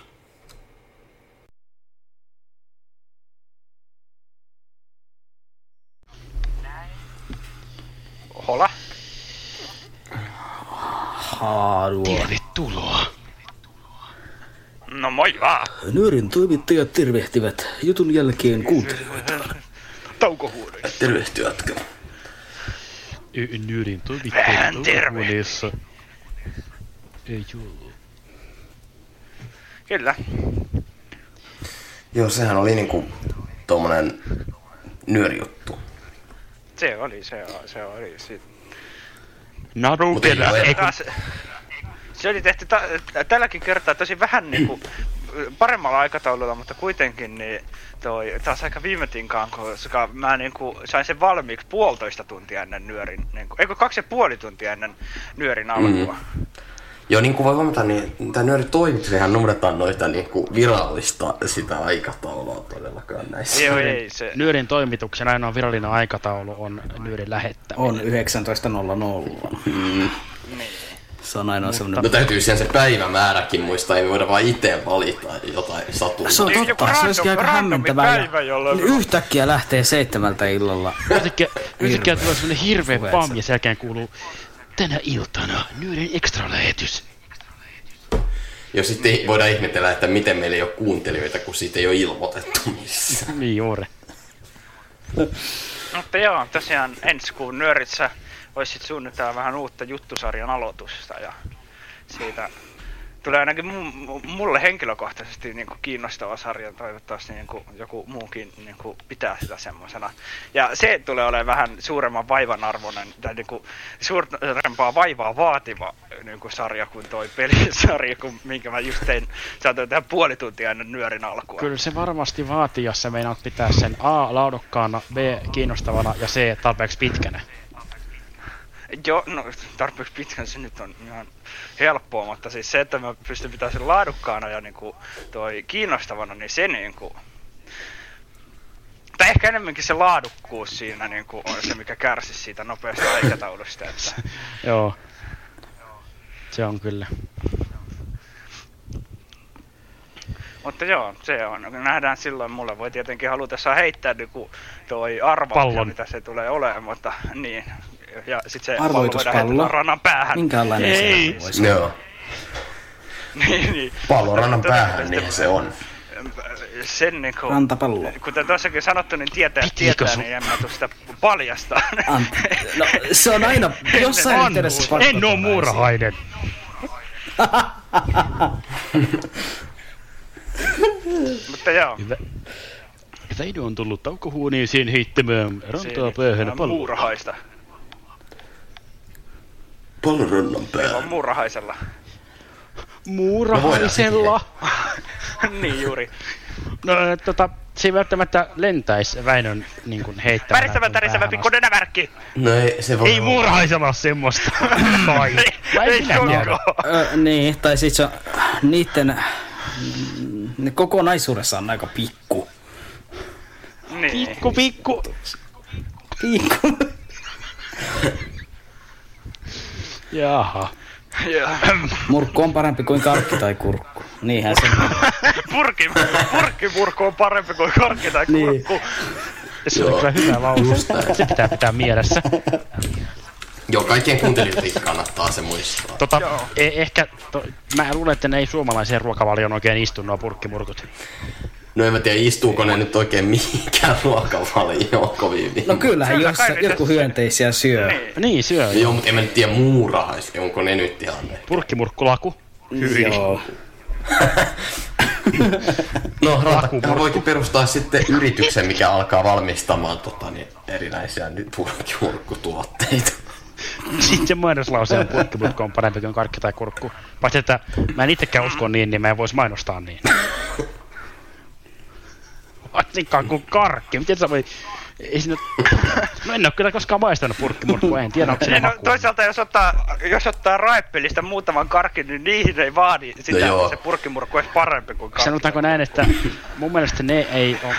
S2: Hola.
S3: Haarua.
S2: Tervetuloa. No moi vaan.
S3: Nyörin toimittajat tervehtivät jutun jälkeen kuuntelijoita.
S2: Taukohuoneessa.
S4: Tervehti jatka.
S2: Vähän terve.
S1: taukohuoneessa. Ei juu.
S2: Kyllä.
S4: Joo, sehän oli niinku tommonen nyörijuttu.
S2: Se oli, se, oli- se oli. Sit.
S1: Naru
S4: oo ero.
S2: Taas- Se oli tehty ta- tälläkin kertaa tosi vähän niinku paremmalla aikataululla, mutta kuitenkin niin toi taas aika viime tinkaan, koska mä niinku sain sen valmiiksi puolitoista tuntia ennen nyörin, niinku, eikö kaksi ja puoli tuntia ennen nyörin alkua. Mm.
S4: Joo, niin kuin voi huomata, niin tämä nööri toimitushan noudataan noita niin kuin virallista sitä aikataulua todellakaan näissä.
S2: Joo, ei se.
S1: Nyörin toimituksen ainoa virallinen aikataulu on nyörin lähettäminen.
S3: On 19.00.
S4: Mm.
S3: Se on ainoa semmoinen...
S4: No täytyy sen se päivämääräkin muistaa, ei me voida vaan itse valita jotain satumaa.
S3: Se on
S2: Niin,
S3: totta,
S2: joku
S3: se olisikin aika hämmentävää.
S2: päivä, jolloin-
S3: Niin Yhtäkkiä lähtee seitsemältä illalla.
S1: Yhtäkkiä, yhtäkkiä tulee sellainen hirveä pam ja sen jälkeen kuuluu tänä iltana nyörin ekstra lähetys.
S4: Jos sitten voidaan ihmetellä, että miten meillä ei ole kuuntelijoita, kun siitä ei ole ilmoitettu missään.
S1: Niin juuri.
S2: Mutta joo, tosiaan ensi kuun nyörissä olisi sit suunnitella vähän uutta juttusarjan aloitusta ja siitä tulee ainakin mu- mu- mulle henkilökohtaisesti niin kuin kiinnostava sarja, toivottavasti niin kuin joku muukin niin kuin pitää sitä semmoisena. Ja se tulee olemaan vähän suuremman vaivan arvoinen, tai niin kuin suurempaa vaivaa vaativa niin kuin sarja kuin toi pelisarja, kun, minkä mä just tein, saatoin tehdä puoli tuntia ennen nyörin alkua.
S1: Kyllä se varmasti vaatii, jos sä meinaat pitää sen A laadukkaana, B kiinnostavana ja C tarpeeksi pitkänä.
S2: Joo, no tarpeeksi pitkän se nyt on ihan helppoa, mutta siis se, että mä pystyn pitämään sen laadukkaana ja niinku toi kiinnostavana, niin se niinku... Tai ehkä enemmänkin se laadukkuus siinä niinku on se, mikä kärsisi siitä nopeasta aikataulusta, että...
S1: Joo. Se on kyllä.
S2: Mutta joo, se on. Nähdään silloin, mulle voi tietenkin halutessaan heittää niinku toi
S1: Pallon.
S2: mitä se tulee olemaan, mutta niin. Ja sit se pallo voidaan
S3: Arvoituspallo.
S2: heittää rannan päähän.
S3: Minkälainen se voisi olla?
S4: Joo.
S2: niin, niin.
S4: Pallon rannan päähän, niin se on.
S2: sen niinku,
S3: Rantapallo.
S2: kuten tuossakin sanottu, niin tietää,
S1: Pitikö
S2: tietää
S1: sun-
S2: niin en mä tuu sitä paljastaa.
S3: An- No, se on aina jossain
S1: On,
S3: yhteydessä pakko
S1: en oo
S3: tulla
S1: muurahainen.
S2: Mutta joo,
S1: Hyvä. Väinö on tullut taukohuoneeseen heittämään rantaa päähän palloa.
S2: muurahaista.
S4: Pallon rannan
S2: On muurahaisella.
S1: Muurahaisella.
S2: niin juuri.
S1: No, tota, se ei välttämättä lentäisi Väinön niin kuin heittämään.
S2: Väristävä tärisevä pikku nenävärkki!
S4: No ei, se voi
S1: Ei
S4: olla.
S1: muurahaisella ole semmoista. Tai. Vai
S2: ei
S1: minä.
S3: Ö, niin, tai sit se on niitten ne kokonaisuudessaan on aika pikku.
S2: Niin.
S1: Pikku, pikku.
S3: Pikku.
S1: Jaha.
S2: Joo.
S3: Murkku on parempi kuin karkki tai kurkku. Niinhän se on.
S2: Purki, purkkimurkku on parempi kuin karkki tai
S3: Niin.
S2: kurkku.
S1: Se on kyllä hyvä lause. Se pitää pitää mielessä.
S4: Joo, kaikkien kuuntelijoiden kannattaa se muistaa.
S1: Tota, e- ehkä, to, mä luulen, että ne ei suomalaiseen ruokavalioon oikein istu nuo purkkimurkut.
S4: No en mä tiedä, istuuko ne nyt oikein mihinkään ruokavalioon kovin hyvin.
S3: No kyllähän
S2: Kyllä
S3: jos joku hyönteisiä syö.
S2: Niin.
S1: Niin, syö.
S4: Joo, mutta en mä nyt tiedä muurahais, onko ne nyt ihan ne.
S1: Purkkimurkkulaku.
S3: Joo.
S4: No, Rantakka voikin perustaa sitten yrityksen, mikä alkaa valmistamaan tota, niin, erinäisiä nyt purkkimurkkutuotteita.
S1: Sitten se mainoslause on purkkimurkku on parempi kuin karkki tai kurkku. Paitsi, että mä en itsekään usko niin, niin mä en vois mainostaa niin. Varsinkaan kuin karkki. Miten sä voi... Ei siinä... No en oo kyllä koskaan maistanut purkkimurkkua, en tiedä onko
S2: Niin, no, toisaalta jos ottaa, jos ottaa raeppelistä muutaman karkin, niin niihin ei vaadi sitä,
S4: No joo.
S2: että se purkkimurkku olisi parempi kuin karkki.
S1: Sanotaanko näin, että mun mielestä ne ei, ole,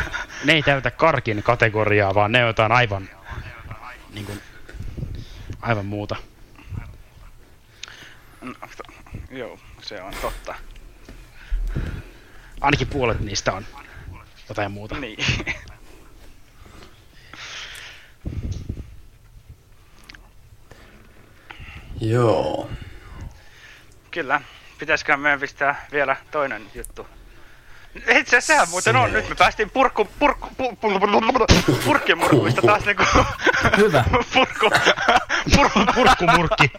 S1: ne ei täytä karkin kategoriaa, vaan ne on jotain aivan, niin kuin, aivan muuta.
S2: No, to- Joo, se on totta.
S1: Ainakin puolet niistä on jotain muuta.
S2: Niin.
S4: Joo.
S2: Kyllä. Pitäisikö meidän pistää vielä toinen juttu? Itse asiassa sehän muuten on. Nyt me päästiin purkku, purkku, pu, pu, pu, pu, purkkimurkuista taas niinku...
S3: Hyvä.
S2: Purkku,
S1: Purkku, purkkumurkki.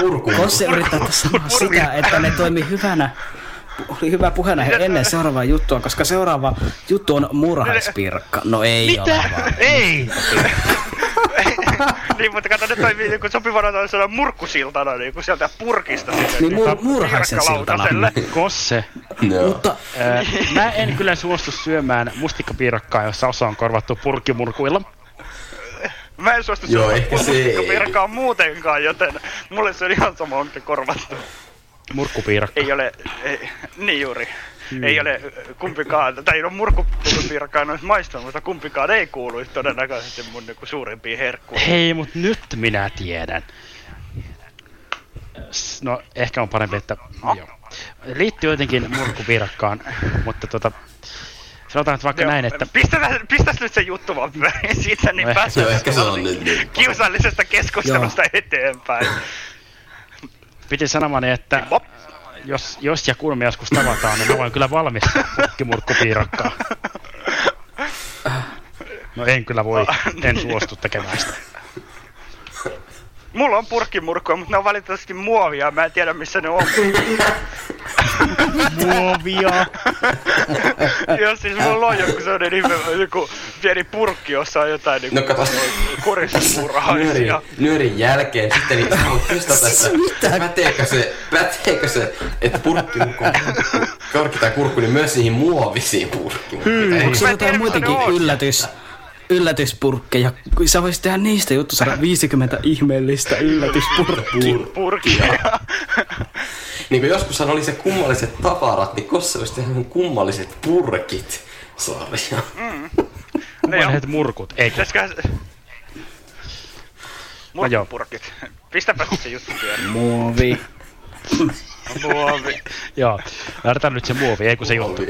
S4: Purku.
S3: Kosse yrittää tässä sanoa sitä, että ne toimii hyvänä oli hyvä puheena he ennen seuraavaa juttua, koska seuraava juttu on murhaispirkka. No ei ole vaan.
S1: Ei!
S2: niin, mutta kato, nyt toimii niinku sopivana tällaisena murkkusiltana niinku sieltä purkista sinne.
S3: Niin mur-
S2: niinku
S3: murhaisen siltana.
S1: Kosse,
S3: Mutta
S1: Ää, mä en kyllä suostu syömään mustikkapiirakkaa, jossa osa on korvattu purkkimurkuilla.
S2: Mä en suostu
S4: Joo,
S2: syömään mustikkapiirakkaa muutenkaan, joten mulle se on ihan sama, onko korvattu.
S1: Murkkupiirakka.
S2: Ei ole, ei, niin juuri.
S1: Hmm.
S2: Ei ole kumpikaan, tai no murkkupiirakkaa en olisi maistanut, mutta kumpikaan ei kuuluisi todennäköisesti mun niinku suurimpiin herkkuihin.
S1: Hei, mut nyt minä tiedän. No, ehkä on parempi, että... Joo. Liittyy jotenkin murkkupiirakkaan, mutta tota... Sanotaan nyt vaikka
S2: Joo,
S1: näin, että...
S2: Pistäs, pistäs nyt se juttu vaan pyöriin siitä, niin
S1: No
S2: päästään
S1: se- ehkä se on
S2: tuollaisesta
S4: nyt niin
S2: kiusallisesta keskustelusta eteenpäin.
S1: Piti sanomani, että jos, jos ja kun me joskus tavataan, niin mä voin kyllä valmistaa pukkimurkkupiirakkaa. No en kyllä voi, en suostu tekemään sitä.
S2: Mulla on purkkimurkkuja, mutta ne on valitettavasti muovia, mä en tiedä missä ne on.
S1: Muovia!
S2: Jos siis mulla on joku sellainen ihme, joku pieni purkki, jossa on jotain niinku
S4: No kato.
S2: nyörin, koristuspuurahaisia.
S4: nyörin jälkeen sitten niin sä voit testata, että päteekö se, päteekö se, että purkki on korkki tai kurkku, niin myös niihin muovisiin purkkiin.
S3: Hmm, onko se jotain muitakin
S2: mitä on.
S3: yllätys, yllätyspurkkeja? Sä voisit tehdä niistä juttu saada 50 ihmeellistä yllätyspurkkia.
S2: Purkkia.
S4: Niin kuin joskushan oli se kummalliset tavarat, niin kossa olisi tehnyt kummalliset purkit sarja.
S2: Mm.
S1: Vanhet murkut, ei kun.
S2: Pitäisköhän se...
S1: No joo.
S2: Murkkipurkit. Pistäpä se juttu.
S3: Muovi.
S2: Muovi.
S1: Joo, lähdetään nyt se muovi, ei kun se juttu.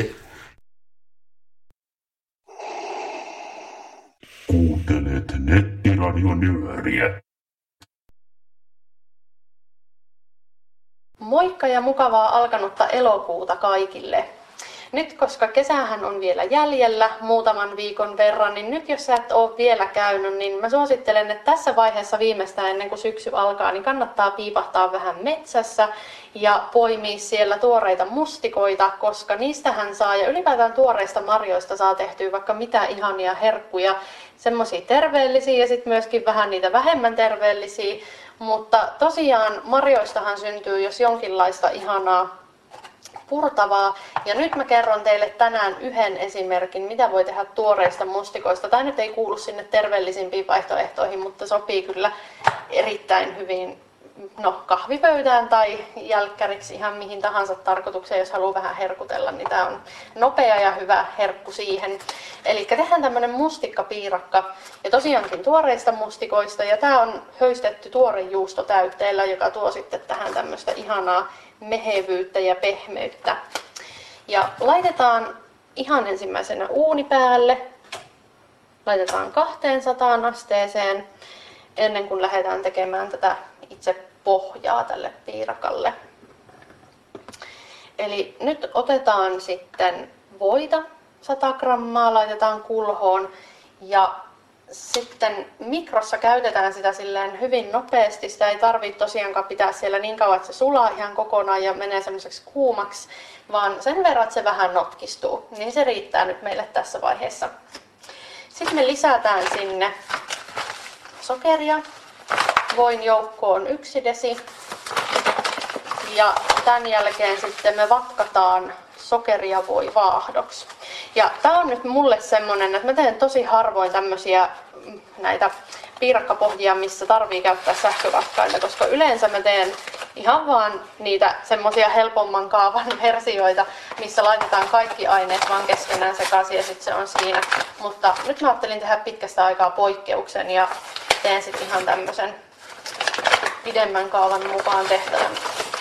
S12: Kuuntelet nettiradionyöriä.
S17: Moikka ja mukavaa alkanutta elokuuta kaikille. Nyt koska kesähän on vielä jäljellä muutaman viikon verran, niin nyt jos sä et ole vielä käynyt, niin mä suosittelen, että tässä vaiheessa viimeistään ennen kuin syksy alkaa, niin kannattaa piipahtaa vähän metsässä ja poimia siellä tuoreita mustikoita, koska niistähän saa ja ylipäätään tuoreista marjoista saa tehtyä vaikka mitä ihania herkkuja, semmoisia terveellisiä ja sitten myöskin vähän niitä vähemmän terveellisiä. Mutta tosiaan marjoistahan syntyy jos jonkinlaista ihanaa purtavaa. Ja nyt mä kerron teille tänään yhden esimerkin, mitä voi tehdä tuoreista mustikoista. Tämä nyt ei kuulu sinne terveellisimpiin vaihtoehtoihin, mutta sopii kyllä erittäin hyvin no, kahvipöytään tai jälkkäriksi ihan mihin tahansa tarkoitukseen, jos haluaa vähän herkutella, niin tämä on nopea ja hyvä herkku siihen. Eli tehdään tämmöinen mustikkapiirakka ja tosiaankin tuoreista mustikoista ja tämä on höystetty tuore juusto täytteellä, joka tuo sitten tähän tämmöistä ihanaa mehevyyttä ja pehmeyttä. Ja laitetaan ihan ensimmäisenä uuni päälle. Laitetaan 200 asteeseen ennen kuin lähdetään tekemään tätä itse pohjaa tälle piirakalle. Eli nyt otetaan sitten voita 100 grammaa, laitetaan kulhoon ja sitten mikrossa käytetään sitä silleen hyvin nopeasti. Sitä ei tarvitse tosiaankaan pitää siellä niin kauan, että se sulaa ihan kokonaan ja menee semmoiseksi kuumaksi, vaan sen verran, että se vähän notkistuu. Niin se riittää nyt meille tässä vaiheessa. Sitten me lisätään sinne sokeria. Voin joukkoon yksi desi. Ja tämän jälkeen sitten me vatkataan sokeria voi vaahdoksi. Ja tää on nyt mulle semmonen, että mä teen tosi harvoin tämmösiä mm, näitä piirakkapohjia, missä tarvii käyttää sähkövatkainta, koska yleensä mä teen ihan vaan niitä semmosia helpomman kaavan versioita, missä laitetaan kaikki aineet vaan keskenään sekaisin ja sitten se on siinä. Mutta nyt mä ajattelin tehdä pitkästä aikaa poikkeuksen ja teen sitten ihan tämmösen pidemmän kaavan mukaan tehtävän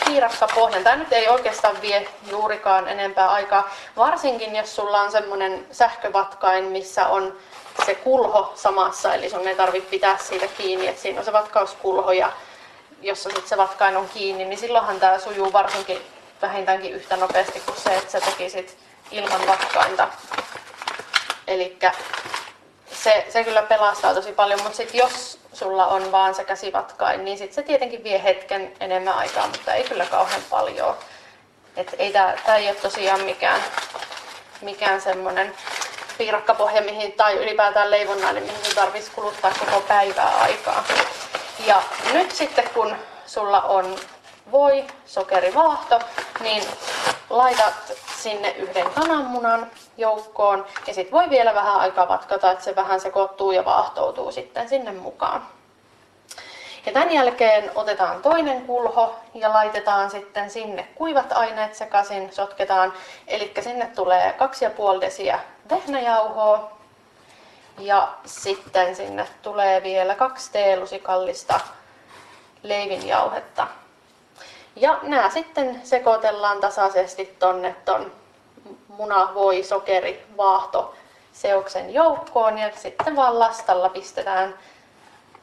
S17: piirakkapohjan. Tämä nyt ei oikeastaan vie juurikaan enempää aikaa, varsinkin jos sulla on semmoinen sähkövatkain, missä on se kulho samassa, eli sun ei tarvitse pitää siitä kiinni, että siinä on se vatkauskulho ja jossa sitten se vatkain on kiinni, niin silloinhan tämä sujuu varsinkin vähintäänkin yhtä nopeasti kuin se, että sä tekisit ilman vatkainta. Eli se, se kyllä pelastaa tosi paljon, mutta sitten jos sulla on vaan se käsivatkain, niin sitten se tietenkin vie hetken enemmän aikaa, mutta ei kyllä kauhean paljon. Et ei tää ei ole tosiaan mikään, mikään semmoinen piirakkapohja mihin, tai ylipäätään leivonnainen, mihin sun tarvitsisi kuluttaa koko päivää aikaa. Ja nyt sitten kun sulla on voi, sokerivaahto, niin laitat sinne yhden kananmunan joukkoon ja sitten voi vielä vähän aikaa vatkata, että se vähän sekoittuu ja vaahtoutuu sitten sinne mukaan. Ja tämän jälkeen otetaan toinen kulho ja laitetaan sitten sinne kuivat aineet sekaisin, sotketaan. Eli sinne tulee 2,5 desiä vehnäjauhoa ja sitten sinne tulee vielä kaksi teelusikallista leivinjauhetta. Ja nämä sitten sekoitellaan tasaisesti tonne ton muna, voi, sokeri, vaahto seoksen joukkoon ja sitten vaan lastalla pistetään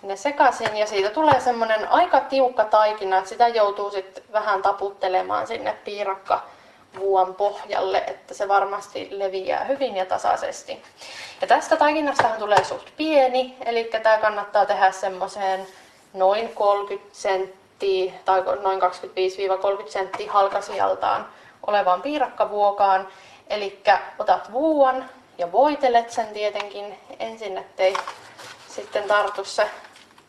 S17: ne sekaisin ja siitä tulee semmoinen aika tiukka taikina, että sitä joutuu sitten vähän taputtelemaan sinne piirakka vuon pohjalle, että se varmasti leviää hyvin ja tasaisesti. Ja tästä taikinastahan tulee suht pieni, eli tämä kannattaa tehdä semmoiseen noin 30 senttiä tai noin 25-30 senttiä halkasijaltaan olevaan piirakkavuokaan. Eli otat vuon ja voitelet sen tietenkin ensin, ettei sitten tartu se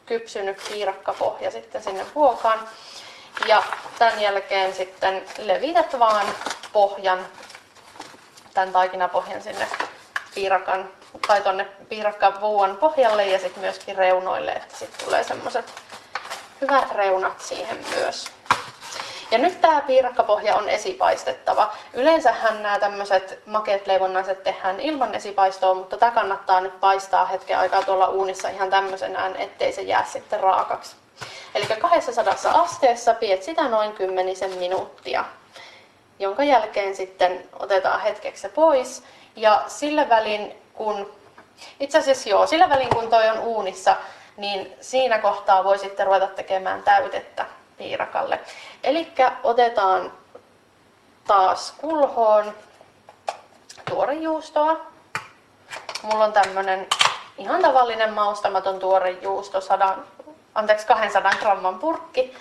S17: kypsynyt piirakkapohja sitten sinne vuokaan. Ja tämän jälkeen sitten levität vaan pohjan, tämän taikinapohjan sinne piirakan tai tuonne piirakkavuon pohjalle ja sitten myöskin reunoille, että sitten tulee semmoiset hyvät reunat siihen myös. Ja nyt tämä piirakkapohja on esipaistettava. Yleensähän nämä tämmöiset makeat leivonnaiset tehdään ilman esipaistoa, mutta tämä kannattaa nyt paistaa hetken aikaa tuolla uunissa ihan tämmöisenään, ettei se jää sitten raakaksi. Eli 200 asteessa piet sitä noin 10 minuuttia, jonka jälkeen sitten otetaan hetkeksi se pois. Ja sillä välin, kun, itse asiassa joo, sillä välin kun toi on uunissa, niin siinä kohtaa voi sitten ruveta tekemään täytettä piirakalle. Eli otetaan taas kulhoon tuorejuustoa. Mulla on tämmönen ihan tavallinen maustamaton tuorejuusto, 100, anteeksi 200 gramman purkki.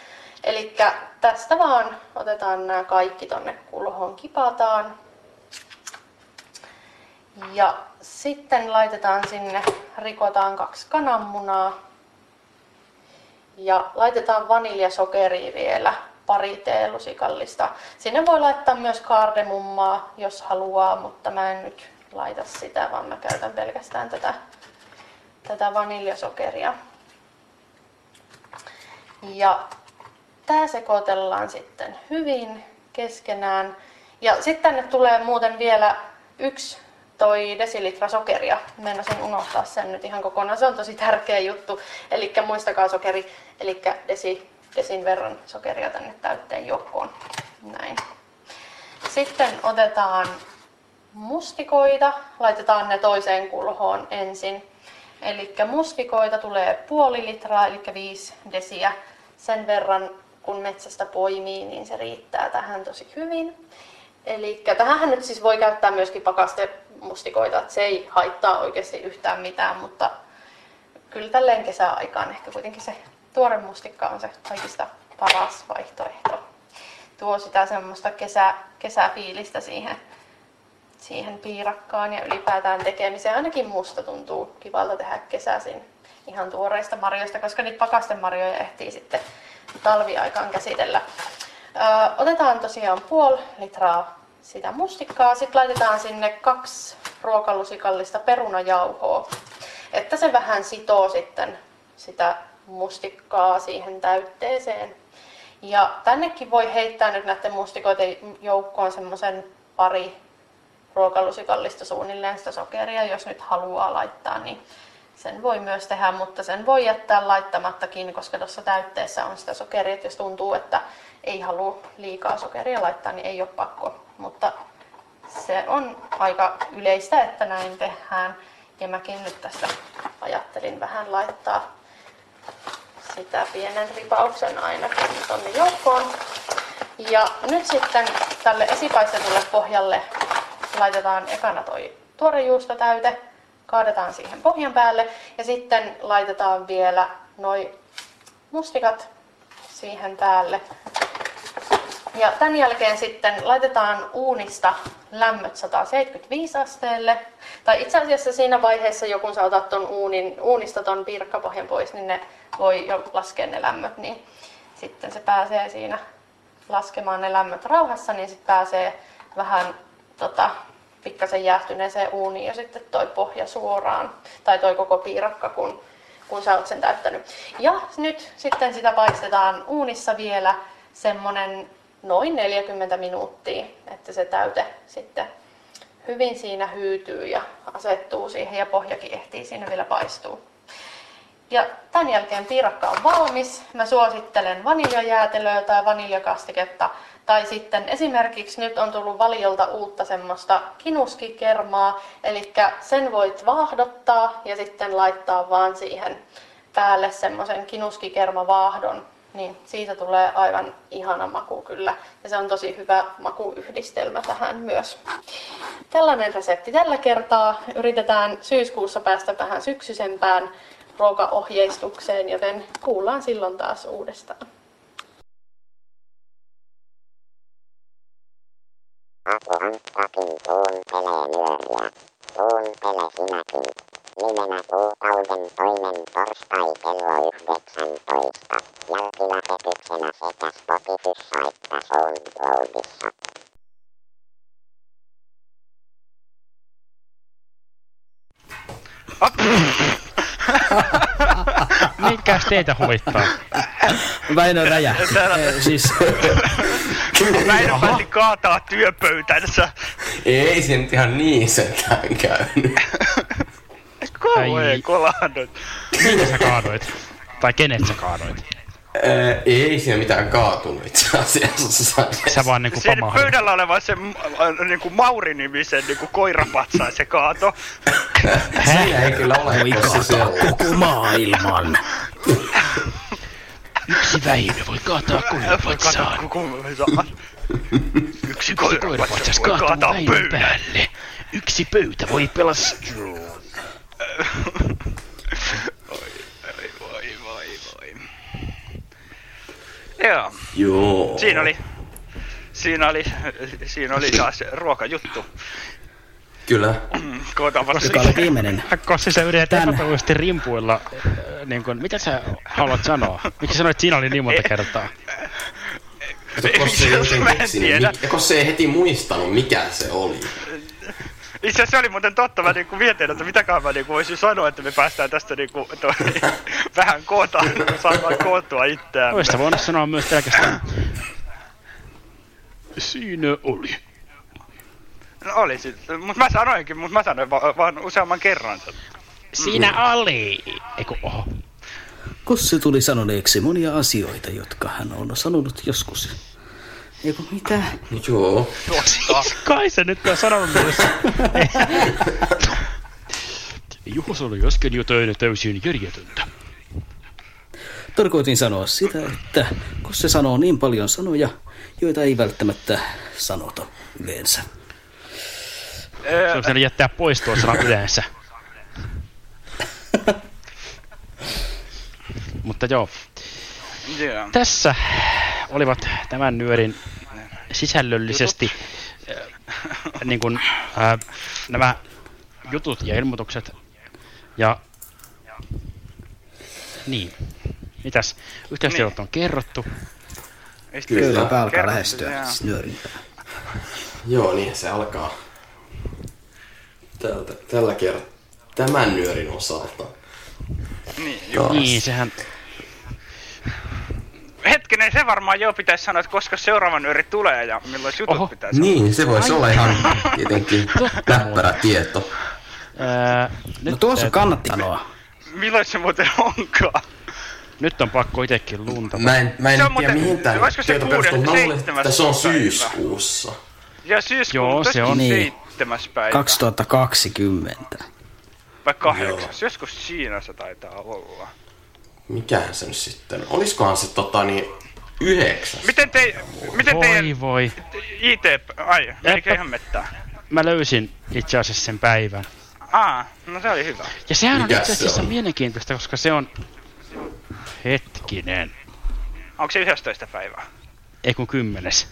S17: Eli tästä vaan otetaan nämä kaikki tonne kulhoon, kipataan. Ja sitten laitetaan sinne, rikotaan kaksi kananmunaa. Ja laitetaan vaniljasokeria vielä pari teelusikallista. Sinne voi laittaa myös kardemummaa, jos haluaa, mutta mä en nyt laita sitä, vaan mä käytän pelkästään tätä, tätä vaniljasokeria. Ja tää sekoitellaan sitten hyvin keskenään. Ja sitten tänne tulee muuten vielä yksi toi desilitra sokeria. Meinasin unohtaa sen nyt ihan kokonaan. Se on tosi tärkeä juttu. Eli muistakaa sokeri, eli desi, desin verran sokeria tänne täytteen joukkoon. Näin. Sitten otetaan mustikoita, laitetaan ne toiseen kulhoon ensin. Eli mustikoita tulee puoli litraa, eli 5 desiä. Sen verran kun metsästä poimii, niin se riittää tähän tosi hyvin. Eli tähän nyt siis voi käyttää myöskin pakastemustikoita, että se ei haittaa oikeasti yhtään mitään, mutta kyllä tälleen kesäaikaan ehkä kuitenkin se tuore mustikka on se kaikista paras vaihtoehto. Tuo sitä semmoista kesä, kesäfiilistä siihen, siihen piirakkaan ja ylipäätään tekemiseen. Ainakin musta tuntuu kivalta tehdä kesäisin ihan tuoreista marjoista, koska niitä pakastemarjoja ehtii sitten talviaikaan käsitellä. Ö, otetaan tosiaan puoli litraa sitä mustikkaa. Sitten laitetaan sinne kaksi ruokalusikallista perunajauhoa, että se vähän sitoo sitten sitä mustikkaa siihen täytteeseen. Ja tännekin voi heittää nyt näiden mustikoiden joukkoon semmoisen pari ruokalusikallista suunnilleen sitä sokeria, jos nyt haluaa laittaa, niin sen voi myös tehdä, mutta sen voi jättää laittamattakin, koska tuossa täytteessä on sitä sokeria, että jos tuntuu, että ei halua liikaa sokeria laittaa, niin ei ole pakko. Mutta se on aika yleistä, että näin tehdään. Ja mäkin nyt tässä ajattelin vähän laittaa sitä pienen ripauksen ainakin tonne joukkoon. Ja nyt sitten tälle esipaistetulle pohjalle laitetaan ekana toi tuorejuustotäyte, kaadetaan siihen pohjan päälle ja sitten laitetaan vielä noin mustikat siihen päälle. Ja tämän jälkeen sitten laitetaan uunista lämmöt 175 asteelle. Tai itse asiassa siinä vaiheessa, jo kun sä otat ton uunin, uunista ton pirkkapohjan pois, niin ne voi jo laskea ne lämmöt, niin sitten se pääsee siinä laskemaan ne lämmöt rauhassa, niin sitten pääsee vähän tota, pikkasen jäähtyneeseen uuniin ja sitten toi pohja suoraan, tai toi koko piirakka, kun, kun sä oot sen täyttänyt. Ja nyt sitten sitä paistetaan uunissa vielä semmonen noin 40 minuuttia, että se täyte sitten hyvin siinä hyytyy ja asettuu siihen ja pohjakin ehtii siinä vielä paistuu. Ja tämän jälkeen piirakka on valmis. Mä suosittelen vaniljajäätelöä tai vaniljakastiketta. Tai sitten esimerkiksi nyt on tullut valiolta uutta semmoista kinuskikermaa. Eli sen voit vaahdottaa ja sitten laittaa vaan siihen päälle semmoisen kinuskikermavaahdon. Niin siitä tulee aivan ihana maku kyllä. Ja se on tosi hyvä makuyhdistelmä tähän myös. Tällainen resepti tällä kertaa. Yritetään syyskuussa päästä vähän syksyisempään ruokaohjeistukseen, joten kuullaan silloin taas uudestaan.
S18: Hakin kuuntelee nyöriä. Kuuntele sinäkin. Nimenä kuukauden toinen torstai kello 19. Jälkilähetyksenä sekä Spotifyssa että SoundCloudissa.
S1: Mikäs teitä huvittaa?
S3: Väinö räjähti. Eh, siis,
S2: Väinö päätti kaataa työpöytänsä.
S4: Ei se nyt ihan niin sentään käynyt.
S2: Kauhea kolahdut.
S1: Minkä sä kaadoit? Tai kenet sä kaadoit?
S4: Ää, ei siinä mitään kaatunut itse asiassa.
S1: Sä vaan niinku
S2: Sen
S1: pamahdit.
S2: pöydällä oleva se äh, niinku Mauri-nimisen niinku koirapatsaa se kaato.
S4: Siinä ei kyllä ole
S3: Voi
S4: sellainen.
S3: koko maailman.
S1: Yksi Väinö voi kaataa koirapatsaan.
S2: Yksi
S1: koirapatsas
S2: kaataa
S1: päälle. Yksi pöytä voi pelastaa.
S2: Voi, voi, voi, voi. Joo.
S4: Joo.
S2: Siinä oli, siinä oli, siinä oli taas ruokajuttu.
S4: Kyllä.
S2: Kootaanpa
S3: Joka oli viimeinen.
S1: Kossi sä yrität
S3: Tän-
S1: epätoivoisesti rimpuilla. äh, Niin kun, mitä sä haluat sanoa? Miksi sanoit, että siinä oli niin monta kertaa?
S4: Kosse ei Kosse ei heti muistanut, mikä se oli.
S2: Itse asiassa se oli muuten totta, mä niinku mietin, että mitäkään mä niinku voisin sanoa, että me päästään tästä niinku toi, vähän kootaan, saadaan koottua itseään.
S1: Oista voinut sanoa myös pelkästään. Siinä oli.
S2: No oli sitten, mut mä sanoinkin, mut mä sanoin va- vaan useamman kerran sen.
S1: Siinä oli. Eiku, oho.
S3: Kossi tuli sanoneeksi monia asioita, jotka hän on sanonut joskus. Eiku mitä?
S4: Joo.
S1: Siis kai se nyt on sanonut myös. Juho sanoi äsken jotain täysin järjetöntä.
S3: Tarkoitin sanoa sitä, että kun se sanoo niin paljon sanoja, joita ei välttämättä sanota yleensä.
S1: Se on jättää pois tuo sana yleensä. Mutta joo,
S2: Joo.
S1: tässä olivat tämän nyörin sisällöllisesti äh, niin kuin, äh, nämä jutut ja ilmoitukset. Ja niin, mitäs? Yhteistyöt on kerrottu.
S3: Köyläpää alkaa
S2: Kerro,
S3: lähestyä
S2: joo.
S3: siis nyörinpää.
S4: Joo, niin se alkaa. Tältä, tällä kertaa. Tämän nyörin osalta.
S2: Niin.
S1: Niin, sehän...
S2: Hetkinen, se varmaan jo pitäisi sanoa, että koska seuraava nyöri tulee ja milloin jutut
S1: Oho.
S2: pitäisi
S4: Niin, se voisi olla ihan tietenkin näppärä tieto.
S1: Ää, nyt,
S3: No tuossa
S1: ää,
S3: kannatti sanoa.
S2: Milloin se muuten onkaan?
S1: Nyt on pakko itekin luntata.
S4: Mä en, mä en
S2: Se on
S4: tiedä mihin
S2: se
S4: tieto perustuu. Mä luulen, että se on syyskuussa.
S2: Ja syyskuun
S1: Joo, se on.
S3: Niin.
S2: seitsemäs päivä.
S3: 2020.
S2: Vai kahdeksas. Joskus siinä se taitaa olla.
S4: Mikähän se nyt sitten? Olisikohan se tota niin yhdeksäs?
S2: Miten, te, miten teidän
S1: Voi voi.
S2: IT... Ai, menikö ihan mettään?
S1: Mä löysin itse asiassa sen päivän.
S2: Aa, no se oli hyvä.
S1: Ja sehän on
S4: Mikäs
S1: itse
S4: se
S1: asiassa
S4: on?
S1: mielenkiintoista, koska se on... Hetkinen.
S2: Onko se 11 päivää?
S1: Ei kun kymmenes.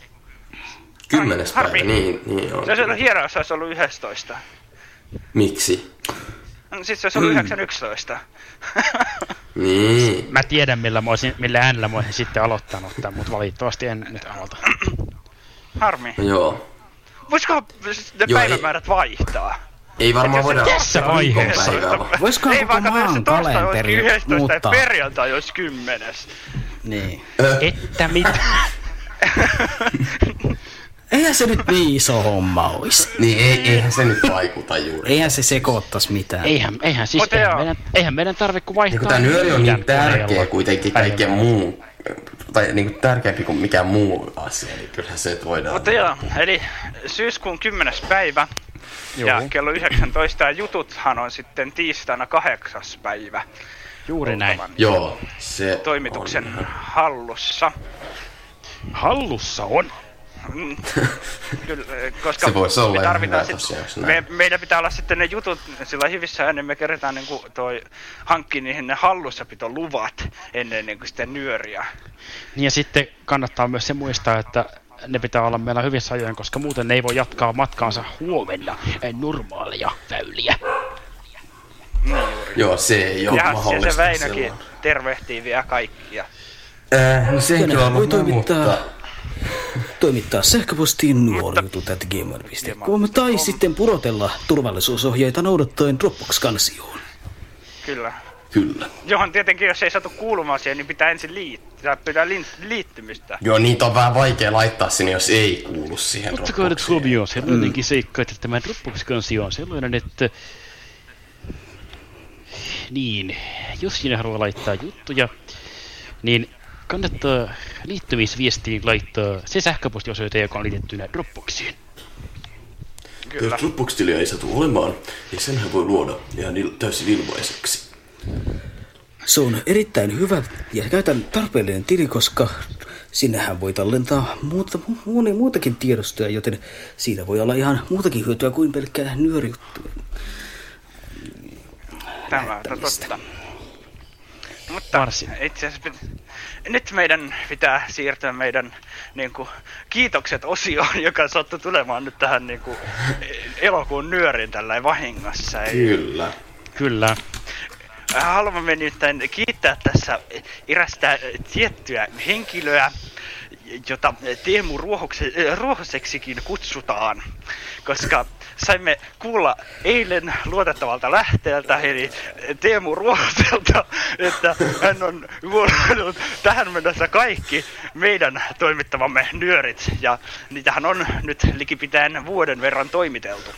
S4: Kymmenes
S2: Harmi.
S4: päivä, niin, niin on.
S2: Se olisi ollut hienoa, jos se olisi ollut 11.
S4: Miksi?
S2: No, sit se olisi ollut
S1: Mm.
S2: 9.11.
S4: Niin.
S1: Mä tiedän, millä, mä olisin, millä äänellä mä olisin sitten aloittanut tämän, mutta valitettavasti en nyt aloita.
S2: Harmi.
S4: Joo.
S2: Voisiko ne
S4: Joo,
S2: päivämäärät vaihtaa?
S4: Ei varmaan voida
S2: se
S1: Tässä vaiheessa.
S3: Voisikohan
S2: Ei
S3: koko maan kalenteri
S2: 11 ja
S3: muuttaa?
S2: perjantai olisi 10.
S3: Niin.
S1: Että mitä?
S3: Eihän se nyt niin iso homma olisi.
S4: Niin ei, eihän se nyt vaikuta juuri.
S3: Eihän se sekoittas mitään.
S1: Eihän, eihän siis, eihän meidän, eihän meidän tarvi kuin vaihtaa.
S4: Niin tää nyöri on niin tärkeä kuitenkin
S1: päivämäärät.
S4: muu, tai niin kuin tärkeämpi kuin mikään muu asia, niin kyllähän se että voidaan.
S2: Mutta joo, eli syyskuun 10. päivä
S1: Joo.
S2: ja kello 19 ja jututhan on sitten tiistaina 8. päivä.
S1: Juuri näin.
S2: oltavan
S4: Joo, se
S2: Toimituksen
S4: on.
S2: hallussa.
S1: Hallussa on.
S2: Mm. Kyllä, koska
S4: Se voisi olla
S2: me tarvitaan
S4: hyvä
S2: sit, me, meillä pitää olla sitten ne jutut sillä hyvissä ennen me kerätään niin toi hankki niihin ne hallussapitoluvat ennen niin kuin sitten nyöriä.
S1: Niin ja sitten kannattaa myös se muistaa, että ne pitää olla meillä hyvissä ajoin, koska muuten ne ei voi jatkaa matkaansa huomenna eh, normaaleja väyliä.
S2: Niin juuri.
S4: Joo, se ei ole
S2: ja, ja
S4: mahdollista
S2: se Väinökin tervehtii vielä kaikkia.
S4: Äh, no se ei kyllä ollut mutta...
S3: toimittaa sähköpostiin nuorijutut.gmail.com tai sitten purotella turvallisuusohjeita noudattaen Dropbox-kansioon.
S2: Kyllä.
S4: Kyllä.
S2: Johon tietenkin, jos ei saatu kuulumaan siihen, niin pitää ensin liittää, pitää li- liittymistä.
S4: Joo, niitä on vähän vaikea laittaa sinne, jos ei kuulu siihen
S1: Ottakaa nyt huomioon sellainenkin seikka, että tämä Dropbox-kansio on sellainen, että niin, jos sinne haluaa laittaa juttuja, niin kannattaa liittymisviestiin laittaa se sähköpostiosoite, joka on liitettynä Dropboxiin.
S4: Jos Dropbox-tiliä ei satu olemaan, niin senhän voi luoda ihan il- täysin ilmaiseksi.
S3: Se on erittäin hyvä ja käytän tarpeellinen tili, koska sinnehän voi tallentaa muuta, mu- muutakin tiedostoja, joten siitä voi olla ihan muutakin hyötyä kuin pelkkää nyörijuttuja.
S2: Tämä on totta. Mutta
S1: Varsin.
S2: itse asiassa pit- nyt meidän pitää siirtyä meidän niin kuin, kiitokset osioon, joka sattui tulemaan nyt tähän niin kuin, elokuun nyörin tällä vahingossa.
S4: Kyllä.
S1: Kyllä.
S2: Haluamme nimittäin kiittää tässä erästä tiettyä henkilöä, jota Teemu Ruohokse, Ruohoseksikin kutsutaan, koska saimme kuulla eilen luotettavalta lähteeltä, eli Teemu Ruohoselta, että hän on vuodellut tähän mennessä kaikki meidän toimittavamme nyörit, ja niitähän on nyt likipitäen vuoden verran toimiteltu.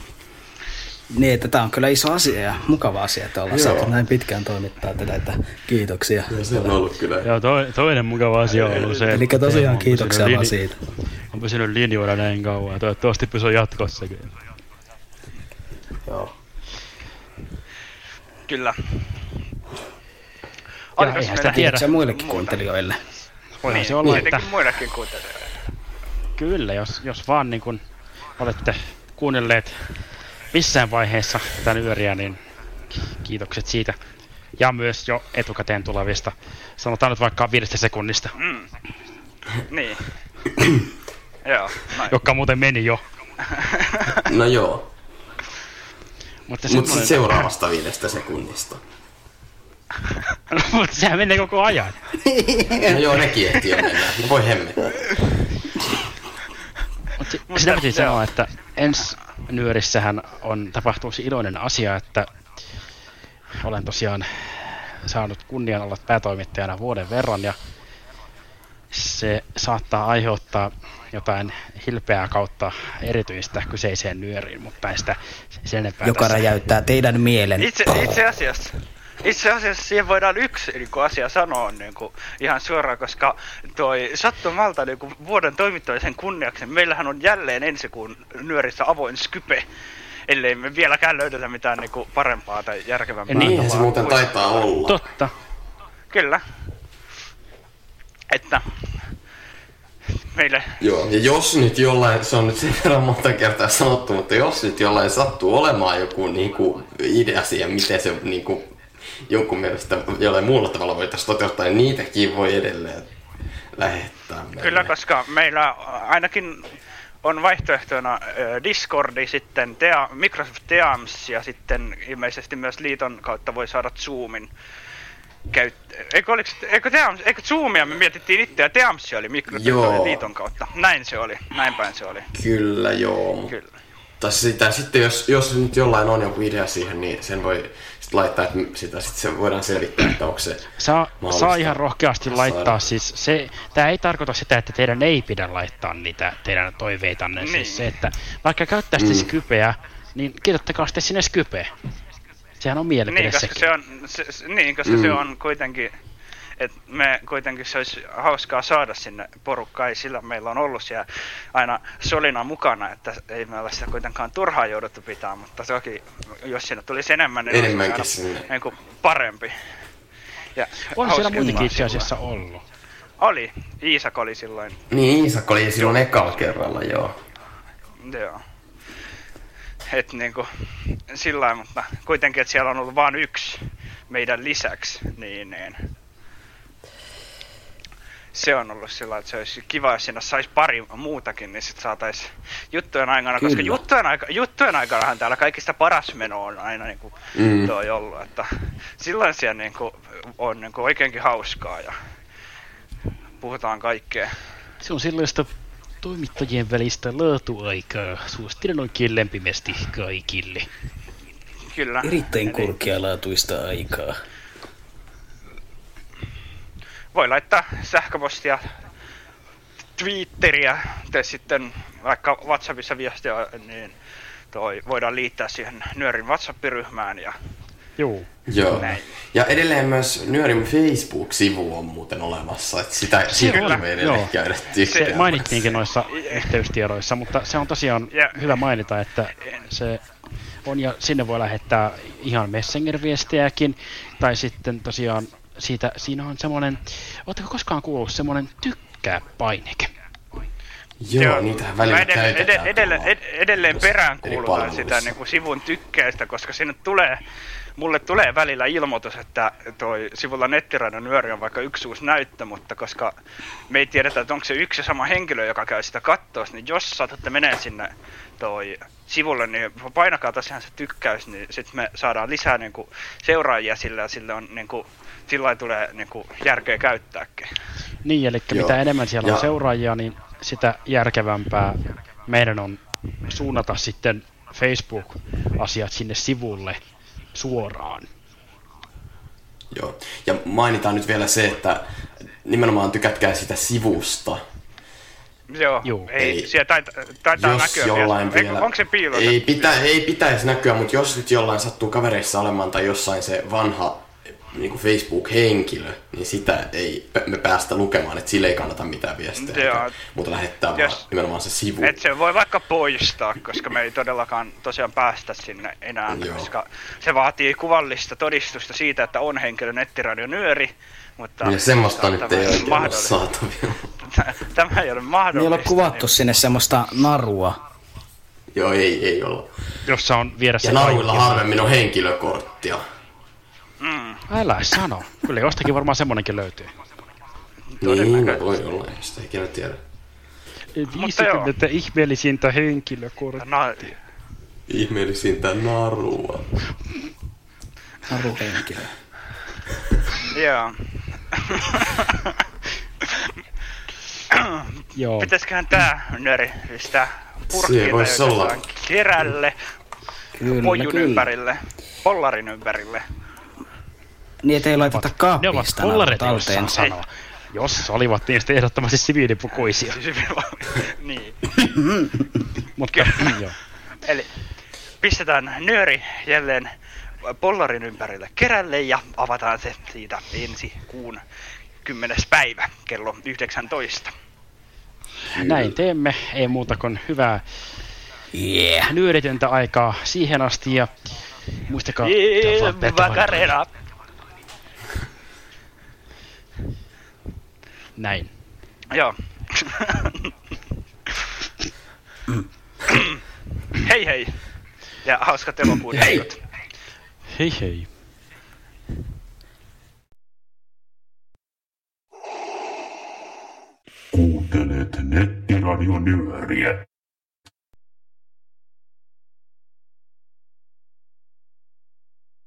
S3: Niin, että tämä on kyllä iso asia ja mukava asia, että ollaan saatu näin pitkään toimittaa tätä, että kiitoksia.
S4: Ja se on ollut kyllä.
S1: Joo, to, toinen mukava asia on ollut se,
S3: Eli tosiaan kiitoksia vaan siitä.
S1: On pysynyt linjoilla näin kauan ja toivottavasti pysyy jatkossakin.
S3: Joo.
S2: Kyllä.
S1: Ja eihän sitä tiedä.
S3: Se muillekin kuuntelijoille.
S1: Voihan
S2: Niin,
S1: se olla, että
S2: muillekin kuuntelijoille.
S1: kyllä, jos, jos vaan niin kun olette kuunnelleet missään vaiheessa tätä yöriä, niin ki- kiitokset siitä. Ja myös jo etukäteen tulevista, sanotaan nyt vaikka viidestä sekunnista,
S2: Mm. Niin. Joo,
S1: joka muuten meni jo.
S4: No joo.
S1: Mutta
S4: Mutta
S1: semmoinen-
S4: sitten seuraavasta viidestä sekunnista.
S1: Mutta sehän menee koko ajan.
S4: No joo, nekin ehtii jo mennä. No voi hemme.
S1: Mut si- sitä piti sanoa, että ensi nyörissähän on tapahtunut se iloinen asia, että olen tosiaan saanut kunnian olla päätoimittajana vuoden verran ja se saattaa aiheuttaa jotain hilpeää kautta erityistä kyseiseen nyöriin, mutta en sitä sen enempää
S3: Joka
S1: tässä-
S3: räjäyttää teidän mielen.
S2: Itse, itse asiassa. Itse asiassa siihen voidaan yksi niin kuin asia sanoa niin kuin, ihan suoraan, koska toi sattumalta niin kuin, vuoden toimittamisen kunniaksi, meillähän on jälleen ensi kuun nyörissä avoin Skype, ellei me vieläkään löydetä mitään niin kuin, parempaa tai järkevämpää.
S4: Niinhän se muuten taitaa olla.
S1: Totta.
S2: Kyllä. Että meille
S4: Joo, ja jos nyt jollain, se on nyt sen verran monta kertaa sanottu, mutta jos nyt jollain sattuu olemaan joku niinku idea siihen, miten se niinku jonkun mielestä jollain muulla tavalla voitaisiin toteuttaa, niin niitäkin voi edelleen lähettää meille.
S2: Kyllä, koska meillä ainakin on vaihtoehtona Discordi, sitten Tea, Microsoft Teams ja sitten ilmeisesti myös liiton kautta voi saada Zoomin. Käyt... Eikö, oliko, eikö, Teams, eikö Zoomia me mietittiin itse ja Teamsi oli
S4: Joo.
S2: liiton kautta. Näin se oli, näin päin se oli.
S4: Kyllä, joo.
S2: Kyllä.
S4: Tai sitä sitten, jos, jos nyt jollain on joku idea siihen, niin sen voi sit laittaa, että sitä sit se voidaan selvittää, että onko se
S1: Saa, saa ihan rohkeasti
S4: saada.
S1: laittaa, siis se, tämä ei tarkoita sitä, että teidän ei pidä laittaa niitä teidän toiveitanne, niin. siis se, että vaikka käyttäisitte
S2: Mm.
S1: mm. Skypeä, niin kirjoittakaa sitten sinne Skype. Sehän on mielipide
S2: Niin, koska
S1: sekin.
S2: se on, se, se- niin, koska
S1: Mm.
S2: se on kuitenkin, että me kuitenkin se olisi hauskaa saada sinne porukkaa, ei sillä meillä on ollut siellä aina solina mukana, että ei me ole sitä kuitenkaan turhaan jouduttu pitää, mutta toki jos sinne tulisi enemmän, niin
S4: Enemmänkin
S2: olisi aina niin kuin parempi. Ja
S1: On siellä muitakin itse
S2: sillä
S1: asiassa ollut.
S2: Oli, Iisak oli silloin,
S4: Niin, Iisak oli silloin ekalla kerralla, joo.
S2: joo. Et niinku, sillä lailla, mutta kuitenkin, että siellä on ollut vain yksi meidän lisäksi, niin, niin se on ollut sillä että se olisi kiva, jos siinä saisi pari muutakin, niin sitten saataisiin juttujen aikana, koska
S4: Kyllä.
S2: juttujen, aika, juttujen aikanahan täällä kaikista paras meno on aina niin kuin
S4: Mm.
S2: toi ollut, että silloin siellä niin kuin, on niin kuin oikeinkin hauskaa ja puhutaan kaikkea.
S1: Se on sellaista toimittajien välistä laatuaikaa. Suosittelen oikein lämpimästi kaikille.
S2: Kyllä.
S3: Erittäin korkealaatuista aikaa.
S2: Voi laittaa sähköpostia, Twitteriä tai sitten vaikka WhatsAppissa viestiä, niin toi voidaan liittää siihen Nyörin WhatsApp-ryhmään ja
S1: Joo.
S4: Joo.
S2: Näin.
S4: Ja edelleen myös Nyörin Facebook-sivu on muuten olemassa, että sitä
S1: on,
S4: me edelleen
S1: joo.
S4: käydä
S1: Se mainittiinkin noissa yhteystiedoissa, mutta se on tosiaan
S2: Ja-
S1: hyvä mainita, että se on ja sinne voi lähettää ihan Messenger-viestejäkin, tai sitten tosiaan siitä, siinä on semmoinen, ootteko koskaan kuullut semmoinen tykkää painike?
S4: Joo, niitähän välillä
S2: Mä edelleen,
S4: käytetään.
S2: ed- edelleen, ed- edelleen perään
S4: palveluissa.
S2: sitä niin kuin sivun tykkäystä, koska sinne tulee, mulle tulee välillä ilmoitus, että toi sivulla nettiradion nyöri on vaikka yksi uusi näyttö, mutta koska me ei tiedetä, että onko se yksi sama henkilö, joka käy sitä kattoa, niin jos saatatte menee sinne toi sivulle, niin painakaa tosiaan se tykkäys, niin sitten me saadaan lisää niin kuin, seuraajia sillä ja sillä on niin kuin, sillä tulee niin kuin, järkeä käyttääkin.
S1: Niin, eli
S2: Joo.
S1: mitä enemmän siellä on
S2: Ja-
S1: seuraajia, niin sitä järkevämpää meidän on suunnata sitten Facebook-asiat sinne sivulle suoraan.
S4: Joo. Ja mainitaan nyt vielä se, että nimenomaan tykätkää sitä sivusta.
S2: Joo,
S1: Joo.
S2: ei,
S4: Eli
S2: siellä taitaa, taitaa
S4: jos
S2: näkyä
S4: jollain
S2: vielä.
S4: vielä...
S2: Onko se piilossa?
S4: Ei, pitä, ei pitäisi näkyä, mutta jos nyt jollain sattuu kavereissa olemaan tai jossain se vanha niin kuin Facebook-henkilö, niin sitä ei me päästä lukemaan, että sille ei kannata mitään viestejä.
S2: Joo.
S4: Mutta lähettää
S2: Jos-
S4: vaan nimenomaan se sivu.
S2: Et se voi vaikka poistaa, koska me ei todellakaan tosiaan päästä sinne enää,
S4: Joo.
S2: koska se vaatii kuvallista todistusta siitä, että on henkilö nettiradion nyöri, mutta
S4: Ja semmoista nyt
S2: tämä
S4: ei oikein ole
S2: mahdollista.
S4: saatavilla.
S2: Tämä ei ole
S3: Niin
S2: mahdollista.
S3: olla kuvattu sinne semmoista narua.
S4: Joo, ei, ei olla.
S1: Jossa on vieressä
S4: Ja naruilla harvemmin on henkilökorttia.
S2: Mm.
S1: Älä sano. Kyllä jostakin varmaan semmonenkin löytyy.
S4: Niin, voi olla, ei sitä ikinä tiedä.
S1: 50 ihmeellisintä henkilökorttia.
S2: No,
S4: Ihmeellisintä narua.
S3: Naruhenkilö.
S2: Joo.
S1: Joo.
S2: Pitäisiköhän tää tai
S4: olla.
S2: jossain kerälle,
S3: Kyllä,
S2: pojun
S3: kyllä.
S2: ympärille, pollarin ympärille.
S3: Niin, ettei laiteta
S1: kollareita
S3: talteen.
S1: sanoa. Jos olivat niistä ehdottomasti siviilipukuisia.
S2: niin.
S1: Mutta joo.
S2: Eli pistetään nyöri jälleen pollarin ympärille kerälle ja avataan se siitä ensi kuun 10. päivä kello 19.
S1: Näin teemme. Ei muuta kuin hyvää
S3: yeah.
S1: nyöritöntä aikaa siihen asti ja muistakaa... olette
S2: Vakarena.
S1: Näin.
S2: Joo. hei hei. Ja hauskat elokuun hei.
S1: Hei hei.
S12: Kuuntelet nettiradionyöriä.